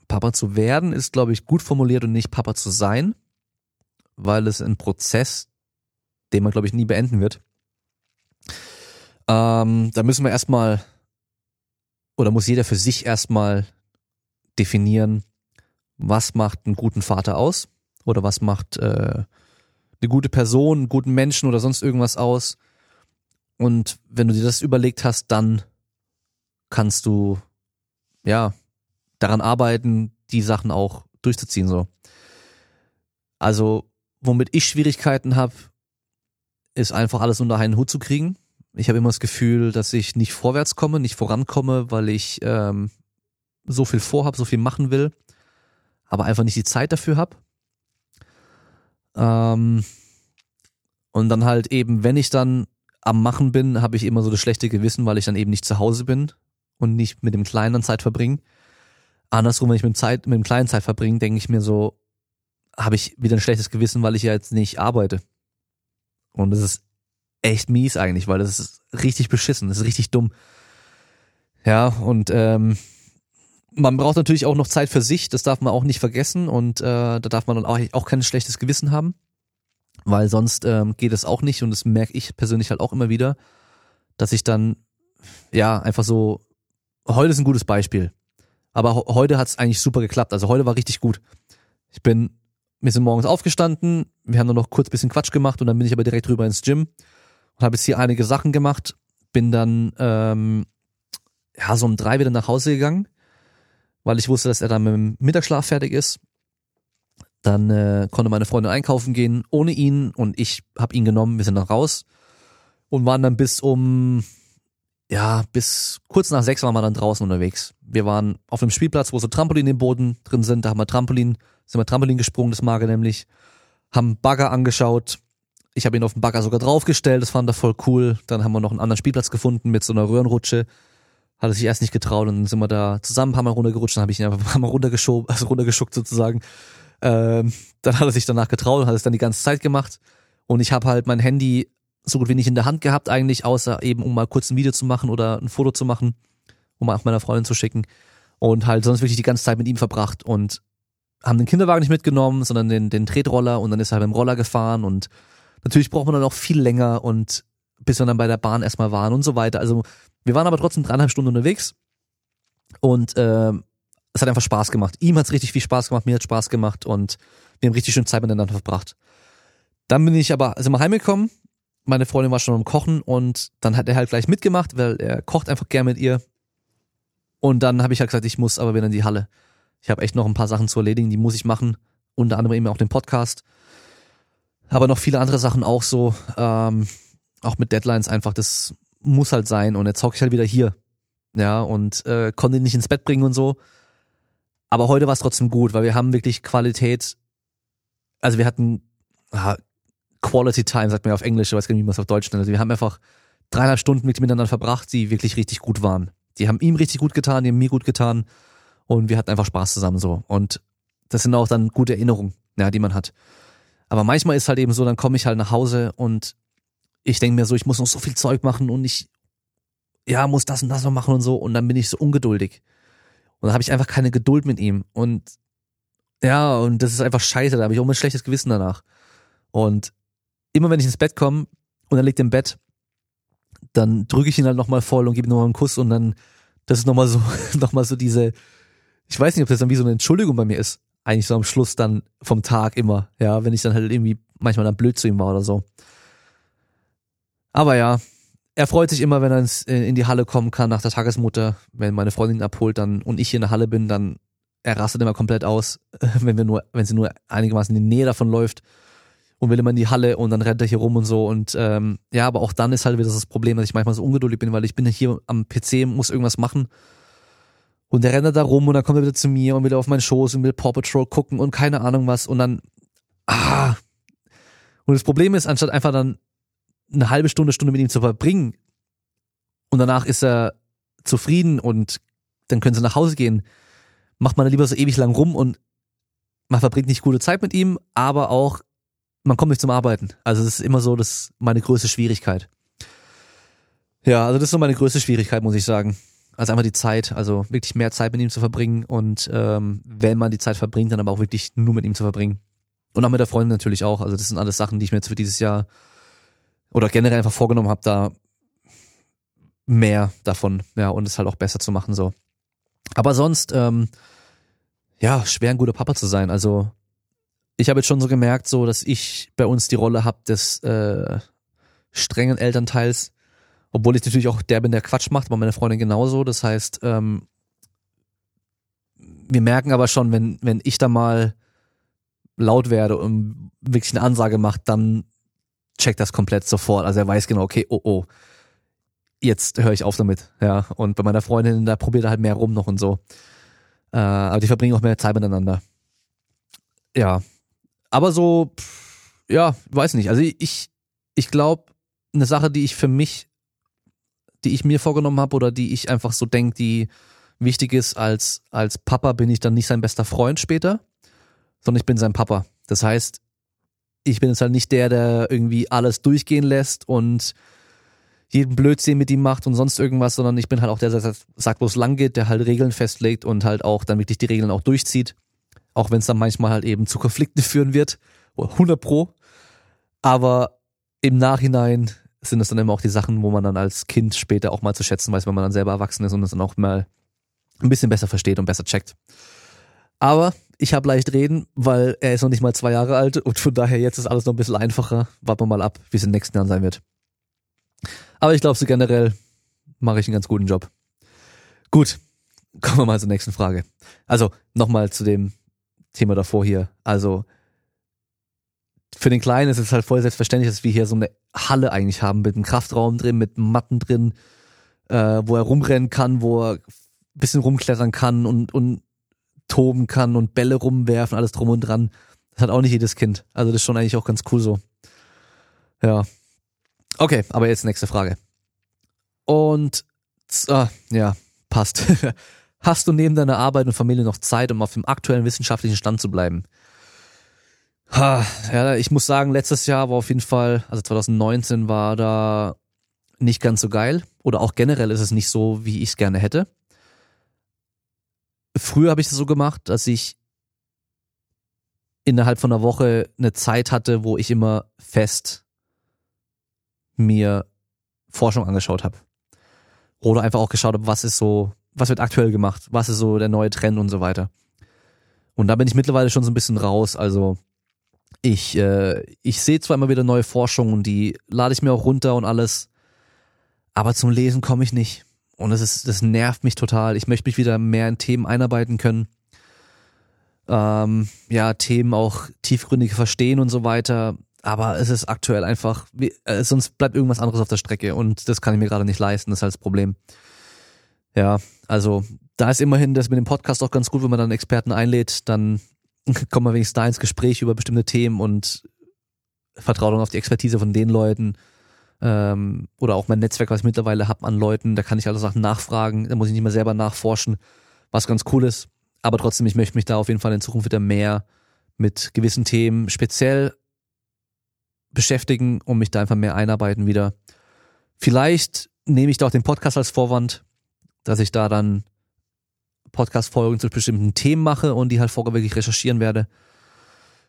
Papa zu werden ist, glaube ich, gut formuliert und nicht Papa zu sein, weil es ein Prozess, den man, glaube ich, nie beenden wird. Ähm, da müssen wir erstmal, oder muss jeder für sich erstmal definieren, was macht einen guten Vater aus oder was macht äh, eine gute Person, einen guten Menschen oder sonst irgendwas aus. Und wenn du dir das überlegt hast, dann kannst du ja daran arbeiten, die Sachen auch durchzuziehen so. Also, womit ich Schwierigkeiten habe, ist einfach alles unter einen Hut zu kriegen. Ich habe immer das Gefühl, dass ich nicht vorwärts komme, nicht vorankomme, weil ich ähm, so viel vorhab, so viel machen will, aber einfach nicht die Zeit dafür habe. Ähm, und dann halt eben, wenn ich dann am Machen bin, habe ich immer so das schlechte Gewissen, weil ich dann eben nicht zu Hause bin und nicht mit dem Kleinen Zeit verbringe. Andersrum, wenn ich mit Zeit, mit dem Kleinen Zeit verbringe, denke ich mir so, habe ich wieder ein schlechtes Gewissen, weil ich ja jetzt nicht arbeite. Und das ist echt mies eigentlich, weil das ist richtig beschissen, das ist richtig dumm. Ja, und ähm, man braucht natürlich auch noch Zeit für sich, das darf man auch nicht vergessen und äh, da darf man dann auch, auch kein schlechtes Gewissen haben, weil sonst ähm, geht es auch nicht und das merke ich persönlich halt auch immer wieder, dass ich dann ja einfach so, heute ist ein gutes Beispiel, aber heute hat es eigentlich super geklappt, also heute war richtig gut. Ich bin, wir sind morgens aufgestanden, wir haben nur noch kurz bisschen Quatsch gemacht und dann bin ich aber direkt rüber ins Gym und habe jetzt hier einige Sachen gemacht, bin dann ähm, ja so um drei wieder nach Hause gegangen weil ich wusste, dass er dann mit dem Mittagsschlaf fertig ist. Dann äh, konnte meine Freundin einkaufen gehen ohne ihn und ich habe ihn genommen. Wir sind dann raus und waren dann bis um ja bis kurz nach sechs waren wir dann draußen unterwegs. Wir waren auf einem Spielplatz, wo so Trampolin im Boden drin sind. Da haben wir Trampolin, sind wir Trampolin gesprungen, das mag er nämlich. Haben Bagger angeschaut. Ich habe ihn auf den Bagger sogar draufgestellt, das fand er voll cool. Dann haben wir noch einen anderen Spielplatz gefunden mit so einer Röhrenrutsche hat er sich erst nicht getraut und dann sind wir da zusammen ein paar Mal runtergerutscht, dann habe ich ihn einfach ein paar Mal runtergeschoben, also runtergeschuckt sozusagen. Ähm, dann hat er sich danach getraut und hat es dann die ganze Zeit gemacht. Und ich habe halt mein Handy so gut wie nicht in der Hand gehabt eigentlich, außer eben um mal kurz ein Video zu machen oder ein Foto zu machen, um auch meiner Freundin zu schicken. Und halt sonst wirklich die ganze Zeit mit ihm verbracht und haben den Kinderwagen nicht mitgenommen, sondern den, den Tretroller und dann ist er halt mit dem Roller gefahren und natürlich braucht man dann auch viel länger und bis wir dann bei der Bahn erstmal waren und so weiter. Also wir waren aber trotzdem dreieinhalb Stunden unterwegs und äh, es hat einfach Spaß gemacht. Ihm hat es richtig viel Spaß gemacht, mir hat Spaß gemacht und wir haben richtig schön Zeit miteinander verbracht. Dann bin ich aber, sind wir heimgekommen, meine Freundin war schon am Kochen und dann hat er halt gleich mitgemacht, weil er kocht einfach gern mit ihr. Und dann habe ich halt gesagt, ich muss aber wieder in die Halle. Ich habe echt noch ein paar Sachen zu erledigen, die muss ich machen. Unter anderem eben auch den Podcast. Aber noch viele andere Sachen auch so, ähm, auch mit Deadlines einfach. Das muss halt sein und jetzt hocke ich halt wieder hier. Ja, und äh, konnte ihn nicht ins Bett bringen und so. Aber heute war es trotzdem gut, weil wir haben wirklich Qualität. Also wir hatten ah, Quality Time, sagt man ja auf Englisch, ich weiß gar nicht, wie man es auf Deutsch nennt. Also wir haben einfach dreieinhalb Stunden mit miteinander verbracht, die wirklich richtig gut waren. Die haben ihm richtig gut getan, die haben mir gut getan und wir hatten einfach Spaß zusammen so. Und das sind auch dann gute Erinnerungen, ja, die man hat. Aber manchmal ist halt eben so, dann komme ich halt nach Hause und ich denke mir so, ich muss noch so viel Zeug machen und ich, ja, muss das und das noch machen und so. Und dann bin ich so ungeduldig. Und dann habe ich einfach keine Geduld mit ihm. Und ja, und das ist einfach scheiße. Da habe ich auch ein schlechtes Gewissen danach. Und immer wenn ich ins Bett komme und er liegt im Bett, dann drücke ich ihn halt nochmal voll und gebe ihm nochmal einen Kuss und dann, das ist nochmal so, nochmal so diese, ich weiß nicht, ob das dann wie so eine Entschuldigung bei mir ist. Eigentlich so am Schluss dann vom Tag immer, ja, wenn ich dann halt irgendwie manchmal dann blöd zu ihm war oder so. Aber ja, er freut sich immer, wenn er ins, äh, in die Halle kommen kann nach der Tagesmutter. Wenn meine Freundin ihn abholt dann und ich hier in der Halle bin, dann er rastet immer komplett aus, wenn wir nur, wenn sie nur einigermaßen in die Nähe davon läuft und will immer in die Halle und dann rennt er hier rum und so. Und ähm, ja, aber auch dann ist halt wieder das Problem, dass ich manchmal so ungeduldig bin, weil ich bin hier am PC, muss irgendwas machen. Und der rennt da rum und dann kommt er wieder zu mir und wieder auf meinen Schoß und will Paw Patrol gucken und keine Ahnung was. Und dann ah. Und das Problem ist, anstatt einfach dann eine halbe Stunde, Stunde mit ihm zu verbringen und danach ist er zufrieden und dann können sie nach Hause gehen, macht man da lieber so ewig lang rum und man verbringt nicht gute Zeit mit ihm, aber auch man kommt nicht zum Arbeiten. Also das ist immer so, das ist meine größte Schwierigkeit. Ja, also das ist so meine größte Schwierigkeit, muss ich sagen. Also einfach die Zeit, also wirklich mehr Zeit mit ihm zu verbringen und ähm, wenn man die Zeit verbringt, dann aber auch wirklich nur mit ihm zu verbringen. Und auch mit der Freundin natürlich auch. Also das sind alles Sachen, die ich mir jetzt für dieses Jahr oder generell einfach vorgenommen habe, da mehr davon, ja, und es halt auch besser zu machen so. Aber sonst, ähm, ja, schwer ein guter Papa zu sein. Also ich habe jetzt schon so gemerkt, so dass ich bei uns die Rolle habe des äh, strengen Elternteils, obwohl ich natürlich auch der bin, der Quatsch macht, aber meine Freundin genauso. Das heißt, ähm, wir merken aber schon, wenn wenn ich da mal laut werde und wirklich eine Ansage macht, dann checkt das komplett sofort. Also er weiß genau, okay, oh oh, jetzt höre ich auf damit. Ja. Und bei meiner Freundin, da probiert er halt mehr rum noch und so. Äh, aber die verbringen auch mehr Zeit miteinander. Ja. Aber so, pff, ja, weiß nicht. Also ich, ich glaube, eine Sache, die ich für mich, die ich mir vorgenommen habe oder die ich einfach so denke, die wichtig ist, als, als Papa bin ich dann nicht sein bester Freund später, sondern ich bin sein Papa. Das heißt, ich bin jetzt halt nicht der, der irgendwie alles durchgehen lässt und jeden Blödsinn mit ihm macht und sonst irgendwas, sondern ich bin halt auch der, der sagt, wo es lang geht, der halt Regeln festlegt und halt auch dann wirklich die Regeln auch durchzieht. Auch wenn es dann manchmal halt eben zu Konflikten führen wird. 100 pro. Aber im Nachhinein sind es dann immer auch die Sachen, wo man dann als Kind später auch mal zu schätzen weiß, wenn man dann selber erwachsen ist und es dann auch mal ein bisschen besser versteht und besser checkt. Aber ich habe leicht reden, weil er ist noch nicht mal zwei Jahre alt und von daher jetzt ist alles noch ein bisschen einfacher. Warten wir mal ab, wie es in den nächsten Jahren sein wird. Aber ich glaube, so generell mache ich einen ganz guten Job. Gut, kommen wir mal zur nächsten Frage. Also nochmal zu dem Thema davor hier. Also für den Kleinen ist es halt voll selbstverständlich, dass wir hier so eine Halle eigentlich haben mit einem Kraftraum drin, mit Matten drin, äh, wo er rumrennen kann, wo er ein bisschen rumklettern kann und, und toben kann und Bälle rumwerfen, alles drum und dran. Das hat auch nicht jedes Kind. Also das ist schon eigentlich auch ganz cool so. Ja. Okay, aber jetzt nächste Frage. Und ah, ja, passt. Hast du neben deiner Arbeit und Familie noch Zeit, um auf dem aktuellen wissenschaftlichen Stand zu bleiben? Ha, ja, ich muss sagen, letztes Jahr war auf jeden Fall, also 2019 war da nicht ganz so geil. Oder auch generell ist es nicht so, wie ich es gerne hätte. Früher habe ich das so gemacht, dass ich innerhalb von einer Woche eine Zeit hatte, wo ich immer fest mir Forschung angeschaut habe. Oder einfach auch geschaut habe, was ist so, was wird aktuell gemacht, was ist so der neue Trend und so weiter. Und da bin ich mittlerweile schon so ein bisschen raus. Also ich, äh, ich sehe zwar immer wieder neue Forschung und die lade ich mir auch runter und alles, aber zum Lesen komme ich nicht. Und das ist, das nervt mich total. Ich möchte mich wieder mehr in Themen einarbeiten können. Ähm, ja, Themen auch tiefgründig verstehen und so weiter. Aber es ist aktuell einfach, wie, äh, sonst bleibt irgendwas anderes auf der Strecke und das kann ich mir gerade nicht leisten, das ist halt das Problem. Ja, also da ist immerhin das mit dem Podcast auch ganz gut, wenn man dann Experten einlädt, dann kommt man wenigstens da ins Gespräch über bestimmte Themen und vertraut dann auf die Expertise von den Leuten ähm, oder auch mein Netzwerk, was ich mittlerweile habe an Leuten, da kann ich alle Sachen nachfragen, da muss ich nicht mehr selber nachforschen, was ganz cool ist. Aber trotzdem, ich möchte mich da auf jeden Fall in Zukunft wieder mehr mit gewissen Themen speziell beschäftigen und mich da einfach mehr einarbeiten wieder. Vielleicht nehme ich da auch den Podcast als Vorwand, dass ich da dann Podcast-Folgen zu bestimmten Themen mache und die halt vorher wirklich recherchieren werde.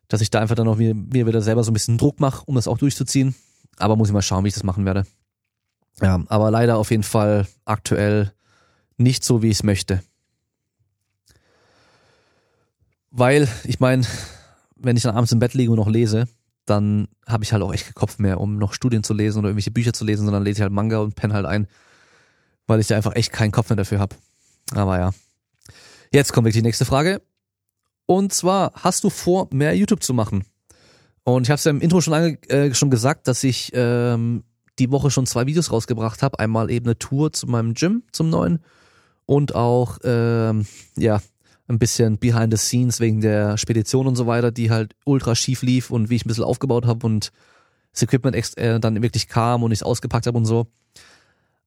Dass ich da einfach dann auch mir, mir wieder selber so ein bisschen Druck mache, um das auch durchzuziehen. Aber muss ich mal schauen, wie ich das machen werde. Ja, aber leider auf jeden Fall aktuell nicht so, wie ich es möchte. Weil, ich meine, wenn ich dann abends im Bett liege und noch lese, dann habe ich halt auch echt keinen Kopf mehr, um noch Studien zu lesen oder irgendwelche Bücher zu lesen, sondern lese ich halt Manga und penne halt ein, weil ich da einfach echt keinen Kopf mehr dafür habe. Aber ja. Jetzt kommt wirklich die nächste Frage. Und zwar, hast du vor, mehr YouTube zu machen? Und ich habe es ja im Intro schon, lange, äh, schon gesagt, dass ich ähm, die Woche schon zwei Videos rausgebracht habe. Einmal eben eine Tour zu meinem Gym, zum neuen. Und auch, ähm, ja, ein bisschen behind the scenes wegen der Spedition und so weiter, die halt ultra schief lief und wie ich ein bisschen aufgebaut habe und das Equipment äh, dann wirklich kam und ich es ausgepackt habe und so.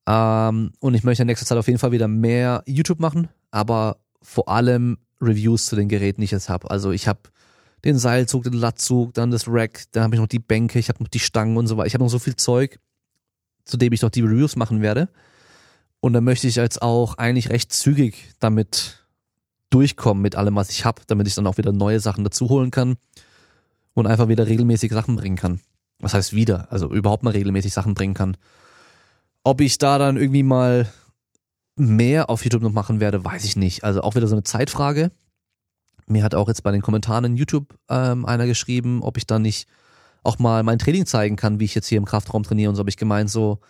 Ähm, und ich möchte in nächster Zeit auf jeden Fall wieder mehr YouTube machen, aber vor allem Reviews zu den Geräten, die ich jetzt habe. Also ich habe den Seilzug, den Latzug, dann das Rack, dann habe ich noch die Bänke, ich habe noch die Stangen und so weiter. Ich habe noch so viel Zeug, zu dem ich noch die Reviews machen werde. Und dann möchte ich jetzt auch eigentlich recht zügig damit durchkommen mit allem, was ich habe, damit ich dann auch wieder neue Sachen dazu holen kann und einfach wieder regelmäßig Sachen bringen kann. Was heißt wieder? Also überhaupt mal regelmäßig Sachen bringen kann. Ob ich da dann irgendwie mal mehr auf YouTube noch machen werde, weiß ich nicht. Also auch wieder so eine Zeitfrage. Mir hat auch jetzt bei den Kommentaren in YouTube ähm, einer geschrieben, ob ich dann nicht auch mal mein Training zeigen kann, wie ich jetzt hier im Kraftraum trainiere und so habe ich gemeint, so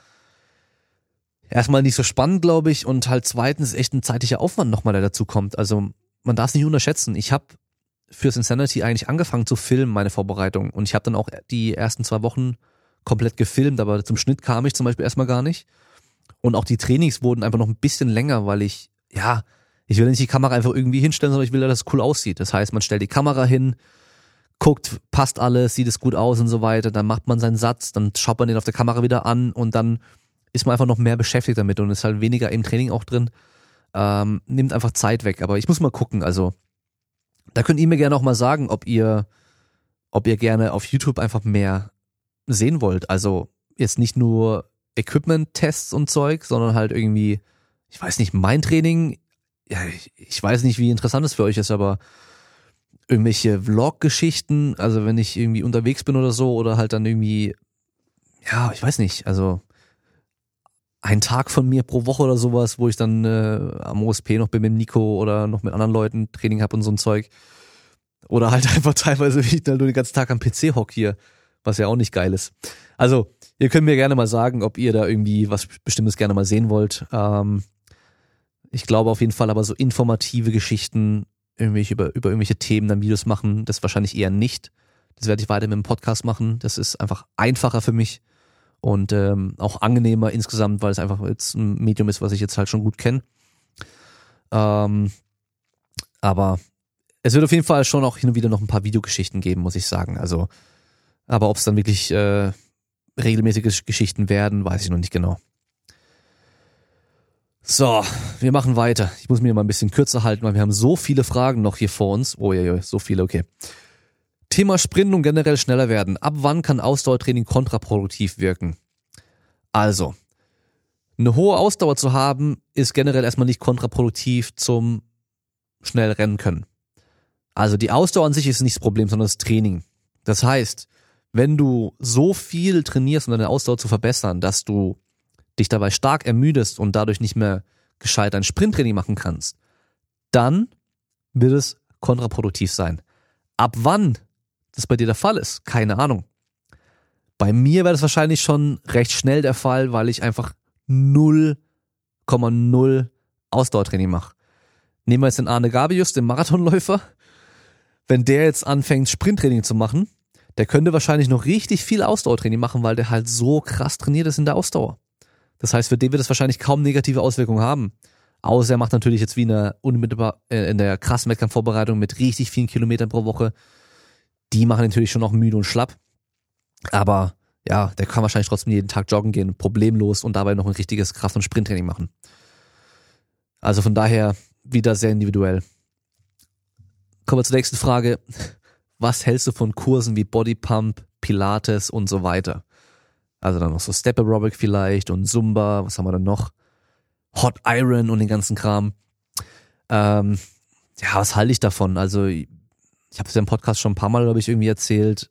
erstmal nicht so spannend, glaube ich, und halt zweitens echt ein zeitlicher Aufwand nochmal, der dazu kommt. Also man darf es nicht unterschätzen. Ich habe fürs Insanity eigentlich angefangen zu filmen, meine Vorbereitung. Und ich habe dann auch die ersten zwei Wochen komplett gefilmt, aber zum Schnitt kam ich zum Beispiel erstmal gar nicht. Und auch die Trainings wurden einfach noch ein bisschen länger, weil ich, ja, ich will nicht die Kamera einfach irgendwie hinstellen, sondern ich will, dass es cool aussieht. Das heißt, man stellt die Kamera hin, guckt, passt alles, sieht es gut aus und so weiter, dann macht man seinen Satz, dann schaut man den auf der Kamera wieder an und dann ist man einfach noch mehr beschäftigt damit und ist halt weniger im Training auch drin. Ähm, nimmt einfach Zeit weg. Aber ich muss mal gucken, also da könnt ihr mir gerne auch mal sagen, ob ihr ob ihr gerne auf YouTube einfach mehr sehen wollt. Also jetzt nicht nur Equipment-Tests und Zeug, sondern halt irgendwie, ich weiß nicht, mein Training, ja, ich, ich weiß nicht, wie interessant es für euch ist, aber irgendwelche Vlog-Geschichten, also wenn ich irgendwie unterwegs bin oder so, oder halt dann irgendwie, ja, ich weiß nicht, also ein Tag von mir pro Woche oder sowas, wo ich dann äh, am OSP noch bin mit Nico oder noch mit anderen Leuten Training habe und so ein Zeug. Oder halt einfach teilweise, wie ich dann nur den ganzen Tag am PC hock hier, was ja auch nicht geil ist. Also, ihr könnt mir gerne mal sagen, ob ihr da irgendwie was Bestimmtes gerne mal sehen wollt. Ähm, ich glaube auf jeden Fall aber so informative Geschichten, irgendwelche über, über irgendwelche Themen dann Videos machen, das wahrscheinlich eher nicht. Das werde ich weiter mit dem Podcast machen. Das ist einfach einfacher für mich und ähm, auch angenehmer insgesamt, weil es einfach jetzt ein Medium ist, was ich jetzt halt schon gut kenne. Ähm, aber es wird auf jeden Fall schon auch hin und wieder noch ein paar Videogeschichten geben, muss ich sagen. Also, aber ob es dann wirklich äh, regelmäßige Geschichten werden, weiß ich noch nicht genau. So, wir machen weiter. Ich muss mir mal ein bisschen kürzer halten, weil wir haben so viele Fragen noch hier vor uns. Oh ja, so viele, okay. Thema Sprinten und generell schneller werden. Ab wann kann Ausdauertraining kontraproduktiv wirken? Also, eine hohe Ausdauer zu haben, ist generell erstmal nicht kontraproduktiv zum schnell rennen können. Also die Ausdauer an sich ist nicht das Problem, sondern das Training. Das heißt, wenn du so viel trainierst, um deine Ausdauer zu verbessern, dass du dich dabei stark ermüdest und dadurch nicht mehr gescheit ein Sprinttraining machen kannst, dann wird es kontraproduktiv sein. Ab wann das bei dir der Fall ist. Keine Ahnung. Bei mir wäre das wahrscheinlich schon recht schnell der Fall, weil ich einfach 0,0 Ausdauertraining mache. Nehmen wir jetzt den Arne Gabius, den Marathonläufer. Wenn der jetzt anfängt, Sprinttraining zu machen, der könnte wahrscheinlich noch richtig viel Ausdauertraining machen, weil der halt so krass trainiert ist in der Ausdauer. Das heißt, für den wird es wahrscheinlich kaum negative Auswirkungen haben. Außer er macht natürlich jetzt wie in der unmittelbar äh, in der krassen Wettkampfvorbereitung mit richtig vielen Kilometern pro Woche die machen natürlich schon noch müde und schlapp. Aber ja, der kann wahrscheinlich trotzdem jeden Tag joggen gehen, problemlos und dabei noch ein richtiges Kraft- und Sprinttraining machen. Also von daher wieder sehr individuell. Kommen wir zur nächsten Frage. Was hältst du von Kursen wie Bodypump, Pilates und so weiter? Also dann noch so Step Aerobic vielleicht und Zumba, was haben wir dann noch? Hot Iron und den ganzen Kram. Ähm, ja, was halte ich davon? Also ich habe es ja im Podcast schon ein paar Mal, glaube ich, irgendwie erzählt,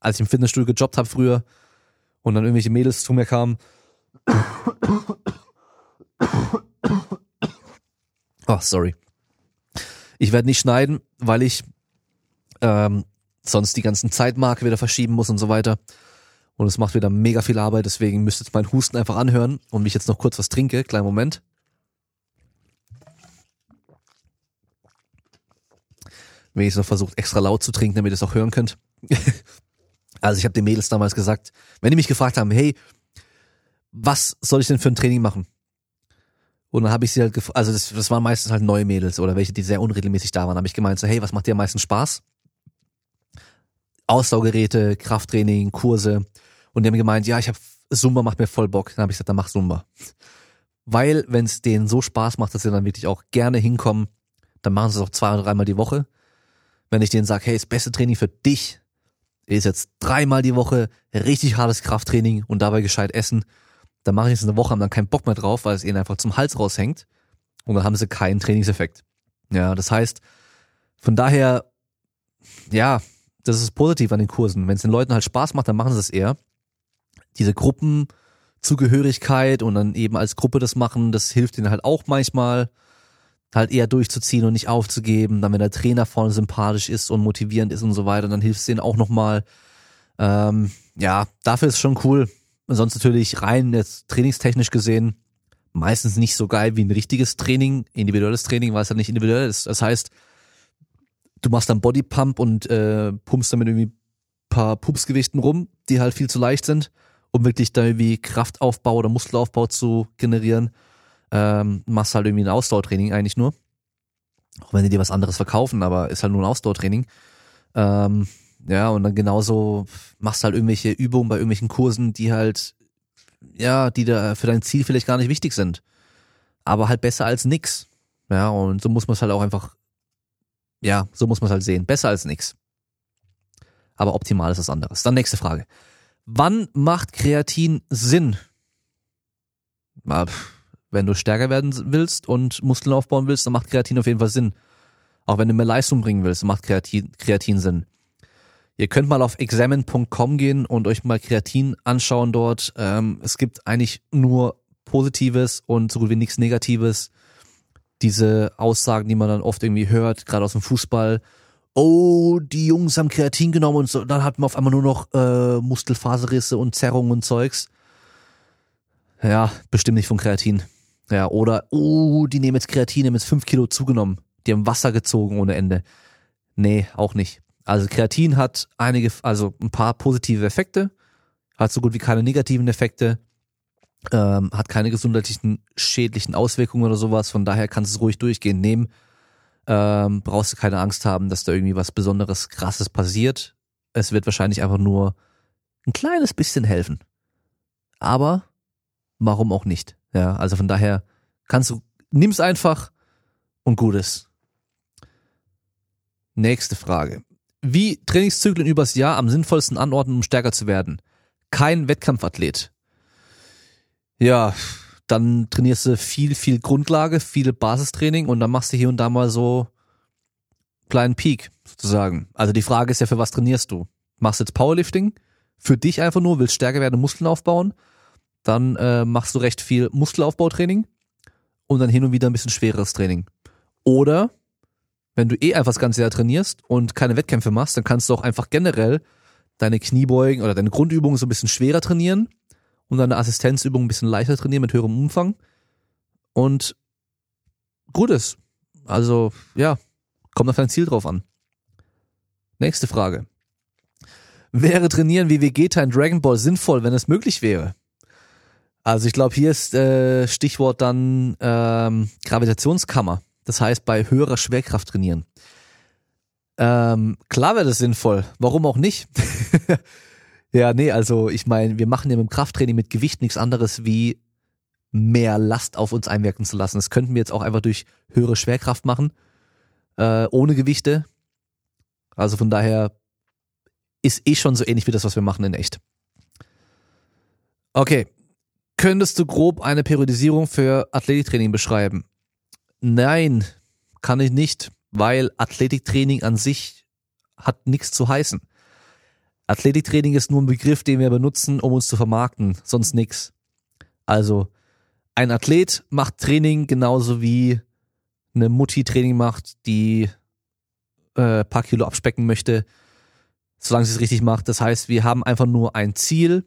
als ich im Fitnessstudio gejobbt habe früher und dann irgendwelche Mädels zu mir kamen. Oh, sorry. Ich werde nicht schneiden, weil ich ähm, sonst die ganzen Zeitmarke wieder verschieben muss und so weiter. Und es macht wieder mega viel Arbeit, deswegen müsst ihr jetzt meinen Husten einfach anhören und mich jetzt noch kurz was trinke. Kleinen Moment. wenn ich noch versucht, extra laut zu trinken, damit ihr es auch hören könnt. also ich habe den Mädels damals gesagt, wenn die mich gefragt haben, hey, was soll ich denn für ein Training machen? Und dann habe ich sie halt, gefragt, also das, das waren meistens halt neue Mädels oder welche, die sehr unregelmäßig da waren, habe ich gemeint so, hey, was macht dir am meisten Spaß? Ausdauergeräte, Krafttraining, Kurse. Und die haben gemeint, ja, ich habe Zumba macht mir voll Bock. Dann habe ich gesagt, dann mach Zumba. Weil, wenn es denen so Spaß macht, dass sie dann wirklich auch gerne hinkommen, dann machen sie es auch zwei oder dreimal die Woche wenn ich denen sage, hey, das beste Training für dich ist jetzt dreimal die Woche richtig hartes Krafttraining und dabei gescheit essen, dann mache ich es eine Woche, haben dann keinen Bock mehr drauf, weil es ihnen einfach zum Hals raushängt und dann haben sie keinen Trainingseffekt. Ja, das heißt, von daher, ja, das ist positiv an den Kursen. Wenn es den Leuten halt Spaß macht, dann machen sie es eher. Diese Gruppenzugehörigkeit und dann eben als Gruppe das machen, das hilft ihnen halt auch manchmal halt eher durchzuziehen und nicht aufzugeben. Dann, wenn der Trainer vorne sympathisch ist und motivierend ist und so weiter, dann hilft es denen auch nochmal. Ähm, ja, dafür ist schon cool. Sonst natürlich rein jetzt trainingstechnisch gesehen meistens nicht so geil wie ein richtiges Training, individuelles Training, weil es halt nicht individuell ist. Das heißt, du machst dann Bodypump und äh, pumpst damit irgendwie paar Pupsgewichten rum, die halt viel zu leicht sind, um wirklich da irgendwie Kraftaufbau oder Muskelaufbau zu generieren ähm, machst halt irgendwie ein Ausdauertraining eigentlich nur. Auch wenn die dir was anderes verkaufen, aber ist halt nur ein Ausdauertraining. Ähm, ja, und dann genauso machst halt irgendwelche Übungen bei irgendwelchen Kursen, die halt, ja, die da für dein Ziel vielleicht gar nicht wichtig sind. Aber halt besser als nix. Ja, und so muss man es halt auch einfach, ja, so muss man es halt sehen. Besser als nix. aber optimal ist was anderes. Dann nächste Frage. Wann macht Kreatin Sinn? Wenn du stärker werden willst und Muskeln aufbauen willst, dann macht Kreatin auf jeden Fall Sinn. Auch wenn du mehr Leistung bringen willst, macht Kreatin, Kreatin Sinn. Ihr könnt mal auf examine.com gehen und euch mal Kreatin anschauen dort. Ähm, es gibt eigentlich nur Positives und so gut wie nichts Negatives. Diese Aussagen, die man dann oft irgendwie hört, gerade aus dem Fußball. Oh, die Jungs haben Kreatin genommen und so, dann hat man auf einmal nur noch äh, Muskelfaserrisse und Zerrungen und Zeugs. Ja, bestimmt nicht von Kreatin. Ja, oder, oh, die nehmen jetzt Kreatin, haben jetzt fünf Kilo zugenommen. Die haben Wasser gezogen ohne Ende. Nee, auch nicht. Also Kreatin hat einige, also ein paar positive Effekte, hat so gut wie keine negativen Effekte, ähm, hat keine gesundheitlichen schädlichen Auswirkungen oder sowas. Von daher kannst du es ruhig durchgehend nehmen. Ähm, brauchst du keine Angst haben, dass da irgendwie was Besonderes, Krasses passiert. Es wird wahrscheinlich einfach nur ein kleines bisschen helfen. Aber warum auch nicht? Ja, also von daher kannst du, nimm's einfach und Gutes. Nächste Frage. Wie Trainingszyklen übers Jahr am sinnvollsten anordnen, um stärker zu werden? Kein Wettkampfathlet. Ja, dann trainierst du viel, viel Grundlage, viel Basistraining und dann machst du hier und da mal so kleinen Peak sozusagen. Also die Frage ist ja, für was trainierst du? Machst du jetzt Powerlifting? Für dich einfach nur, willst stärker werden, Muskeln aufbauen? Dann äh, machst du recht viel Muskelaufbautraining und dann hin und wieder ein bisschen schwereres Training. Oder wenn du eh einfach das ganze Jahr trainierst und keine Wettkämpfe machst, dann kannst du auch einfach generell deine Kniebeugen oder deine Grundübungen so ein bisschen schwerer trainieren und deine Assistenzübungen ein bisschen leichter trainieren mit höherem Umfang. Und gut ist. Also, ja, kommt auf dein Ziel drauf an. Nächste Frage. Wäre Trainieren wie Vegeta in Dragon Ball sinnvoll, wenn es möglich wäre? Also ich glaube, hier ist äh, Stichwort dann ähm, Gravitationskammer. Das heißt, bei höherer Schwerkraft trainieren. Ähm, klar wäre das sinnvoll. Warum auch nicht? ja, nee, also ich meine, wir machen ja mit dem Krafttraining mit Gewicht nichts anderes wie mehr Last auf uns einwirken zu lassen. Das könnten wir jetzt auch einfach durch höhere Schwerkraft machen, äh, ohne Gewichte. Also von daher ist eh schon so ähnlich wie das, was wir machen in echt. Okay. Könntest du grob eine Periodisierung für Athletiktraining beschreiben? Nein, kann ich nicht, weil Athletiktraining an sich hat nichts zu heißen. Athletiktraining ist nur ein Begriff, den wir benutzen, um uns zu vermarkten, sonst nichts. Also, ein Athlet macht Training genauso wie eine Mutti Training macht, die äh, paar Kilo abspecken möchte, solange sie es richtig macht. Das heißt, wir haben einfach nur ein Ziel.